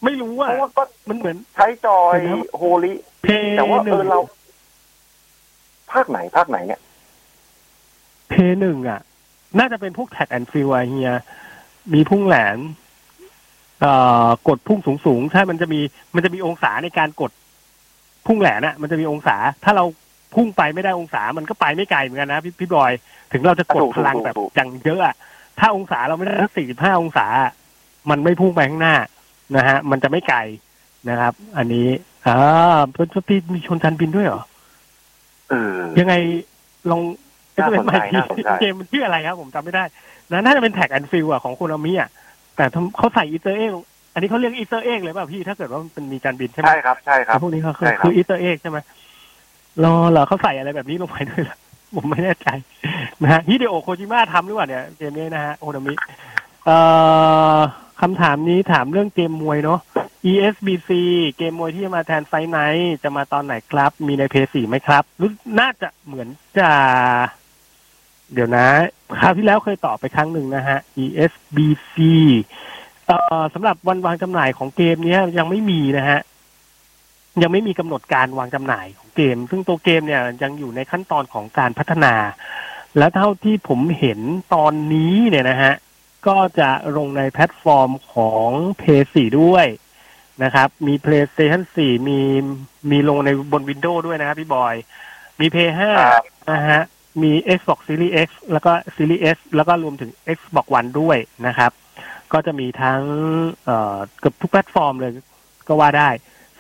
ไม่รู้อะเพราะว่าก็มันเหมือน ใช้จอยเดี๋ยวนะโฮลิเพย์แต่ว่าหเอนึ่งอเรา ภาคไหนภาคไหนเนี่ย Play หนึ่งอะ น่าจะเป็นพวก Track and Field เฮีย มีพุ่งแหลมเอ่อกดพุ่งสูงสูงๆใช่มันจะมีมันจะมีองศาในการกดพุ่งแหลมน่ะ มันจะมีองศา ถ้าเราพุ่งไปไม่ได้องศา มันก็ไปไม่ไกลเหมือนกันนะพี่พี่บอย ถึงเราจะกดถูกพลังถูกแบบถูกอย่างเยอะอะถ้าองศาเราไม่ได้สี่สิบห้าองศา มันไม่พุ่งไปข้างหน้า นะฮะ มันจะไม่ไกลนะครับ อันนี้อ่าเพื่อนพี่มีชนชั้นบินด้วยเหรอเออยังไงลองเอน่าสสนใหใจม่ทีน่าสนใจเกมมันชื่ออะไรครับผมจำไม่ได้นะน่าจะเป็นแท็กแอนฟิลอะของคุณอามิอะแต่ทำเขาใส่อีเตอร์เอ็กอันนี้เขาเรียกอีเตอร์เอ็กเลยเปล่าพี่ถ้าเกิดว่ามันมีการบินใช่ไหมใช่ครับใช่ครับแต่พวกนี้เขาคือใช่ครับคืออีเตอร์เอ็กใช่ไหมรอเหรอเขาใส่อะไรแบบนี้ลงไปด้วยเหรอผมไม่แน่ใจนะฮะฮิเดโอโคจิมะทำหรือเปล่าเนี่ยเกมนี้นะฮะโอนามิเอ่อ คำถามนี้ถามเรื่องเกมมวยเนาะ ESBC เกมมวยที่จะมาแทนไฟไนจะมาตอนไหนครับ มีในเพย์สี่ไหมครับรู้น่าจะเหมือนจะ เดี๋ยวนะ คราวที่แล้วเคยตอบไปครั้งหนึ่งนะฮะ ESBC เอ่อสำหรับวันวางจำหน่ายของเกมนี้ยังไม่มีนะฮะ ยังไม่มีกำหนดการวางจำหน่ายของเกม ซึ่งตัวเกมเนี่ยยังอยู่ในขั้นตอนของการพัฒนา และเท่าที่ผมเห็นตอนนี้เนี่ยนะฮะ ก็จะลงในแพลตฟอร์มของ PS4 ด้วยนะครับ มี PlayStation 4 มีมีลงในบน Windows ด้วยนะครับพี่บอย มี PS5 นะฮะ มี Xbox Series X แล้วก็ Series S แล้วก็รวมถึง Xbox One ด้วยนะครับ ก็จะมีทั้งเอ่อเกือบทุกแพลตฟอร์มเลยก็ว่าได้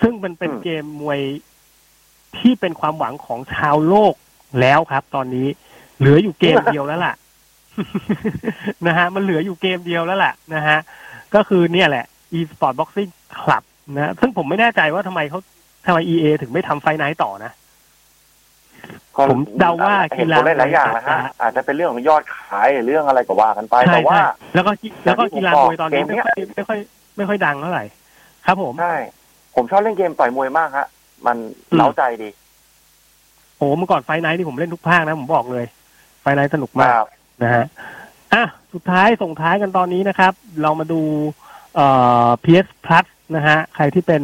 ซึ่งมันเป็นเกมมวยที่เป็นความหวังของชาวโลกแล้วครับ ตอนนี้เหลืออยู่เกมเดียวแล้วล่ะ นะฮะมันเหลืออยู่เกมเดียวแล้วล่ะนะฮะก็คือเนี่ยแหละ eSports Boxing Club นะซึ่งผมไม่แน่ใจว่าทำไมเขาทำไม EA ถึงไม่ทำ Fight Night ต่อนะผมเดาว่าเห็กีนฬาตัวเลขหลายอย่างนะฮะอาจจะเป็นเรื่องของยอดขายหรือเรื่องอะไรก็ว่ากันไปใช่แต่ว่าใช่แล้วก็กีแล้วก็อย่างที่กีฬามวยผมบอกตอนนี้เกมเนี้ไม่ค่อยไม่ค่อยไม่ค่อยดังเท่าไหร่ครับผมใช่ผมชอบเล่นเกมต่อยมวยมากฮะ มันอืมเร้าใจดีโอ้เมื่อก่อน Fight Night นี่ผมเล่นทุกภาคนะ ผมบอกเลย Fight Night สนุกมากครับ นะฮะอะสุดท้ายส่งท้ายกันตอนนี้นะครับ เรามาดูเอ่อ PS Plus นะฮะใครที่เป็น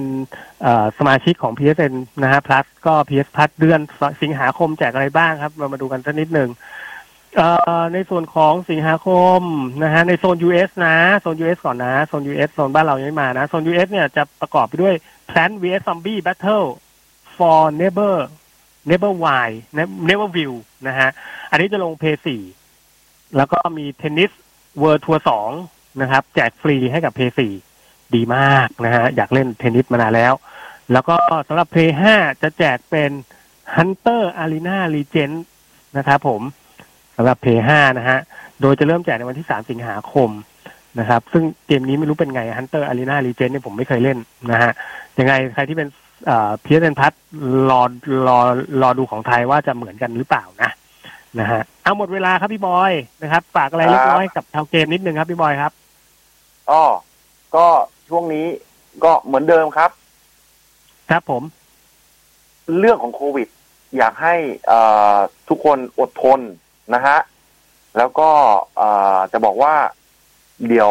สมาชิกของ PSN นะฮะ Plus ก็ PS Plus เดือนสิงหาคมแจกอะไรบ้างครับ เรามาดูกันสักนิดหนึ่งในส่วนของสิงหาคมนะฮะในโซน US นะโซน US ก่อนนะโซน US โซนบ้านเรายังไม่มานะโซน US เนี่ยจะประกอบไปด้วย Plants vs Zombies Battle for Neighbor Never Ville Neighborville นะฮะอันนี้จะลง Play สี่ แล้วก็มี Tennis World Tour สองนะครับ แจกฟรีให้กับ Play สี่ดีมากนะฮะ อยากเล่นเทนนิสมานานแล้ว แล้วก็สำหรับ Play ห้าจะแจกเป็น Hunter Arena Legend นะครับผมสำหรับเพย์ห้านะฮะ โดยจะเริ่มแจกในวันที่สามสิงหาคมนะครับ ซึ่งเกมนี้ไม่รู้เป็นไง Hunter Arena Legend เนี่ยผมไม่เคยเล่นนะฮะ ยังไงใครที่เป็นพีเอสเอ็นพัทรอรอรอดูของไทยว่าจะเหมือนกันหรือเปล่านะ นะฮะเอาหมดเวลาครับพี่บอยนะครับฝากอะไรเล็กน้อยกับชาวเกมนิดนึงครับพี่บอยครับอ๋อก็ช่วงนี้ก็เหมือนเดิมครับ ครับผม เรื่องของโควิด อยากให้เอ่อทุกคนอดทนนะฮะ แล้วก็เอ่อจะบอกว่าเดี๋ยว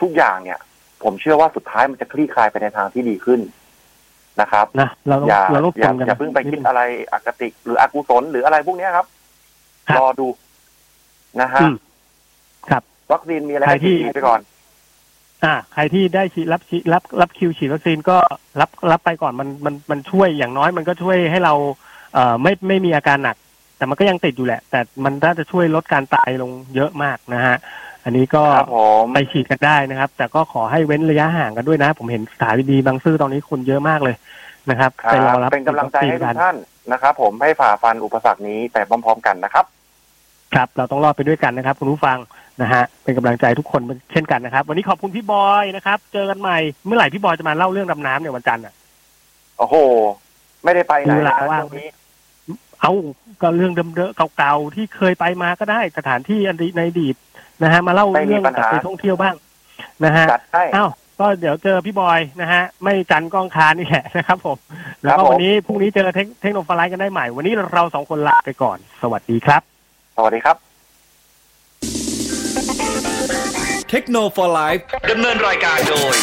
ทุกอย่างเนี่ย ผมเชื่อว่าสุดท้ายมันจะคลี่คลายไปในทางที่ดีขึ้นนะครับนะเราต้องอย่าเราต้องอย่าทนกันอย่าเพิ่งไปคิดอะไรอคติหรืออกุศลหรืออะไรพวกเนี้ยครับ รอดูนะฮะอืมครับ วัคซีนมีอะไรใครให้ที่ฉีดไปก่อน อ่า ใครที่ได้ฉีดรับฉีดรับรับคิวฉีดวัคซีนก็รับรับไปก่อนมันมันมันช่วยอย่างน้อยมันก็ช่วยให้เรา เอ่อไม่ไม่มีอาการหนัก แต่มันก็ยังติดอยู่แหละ แต่มันน่าจะช่วยลดการตายลงเยอะมากนะฮะออันนี้ก็ครับผมไปฉีดกันได้นะครับ แต่ก็ขอให้เว้นระยะห่างกันด้วยนะ ผมเห็นสถานีดีบางซื่อตอนนี้คนเยอะมากเลยนะครับครับไปรอรับเป็นกำลังใจให้ทุวักคซีท่าน นะครับผมให้ฝ่าฟันอุปสรรคนี้ไปพร้อม ๆ กันนะครับ ครับเราต้องรอดไปด้วยกันนะครับ คุณผู้ฟังนะฮะเป็นกำลังใจทุกคนเช่นกันนะครับ วันนี้ขอบคุณพี่บอยนะครับ เจอกันใหม่เมื่อไหร่พี่บอยจะมาเล่าเรื่องดำน้ำเนี่ยวันจันทร์อะโอ้โห ไม่ได้ไปไหนเวลานะว่างช่วงนี้ เอาก็เรื่องเดิมๆเก่าๆที่เคยไปมาก็ได้สถานที่อันดีในอดีตนะฮะมาเล่าไม่มีเรื่องปัญหาไปท่องเที่ยวบ้างนะฮะจัดให้เอ้า ก็เดี๋ยวเจอพี่บอยนะฮะ ไม่จันทร์ก้องคานนี่แหละนะครับผม แล้วครัก็บผมวันนี้พรุ่งนี้เจอเทคเทคโนโลยีกันได้ใหม่ วันนี้เราสองคนลาไปก่อน สวัสดีครับ สวัสดีครับ เทคโนโลยีดำเนินรายการโดย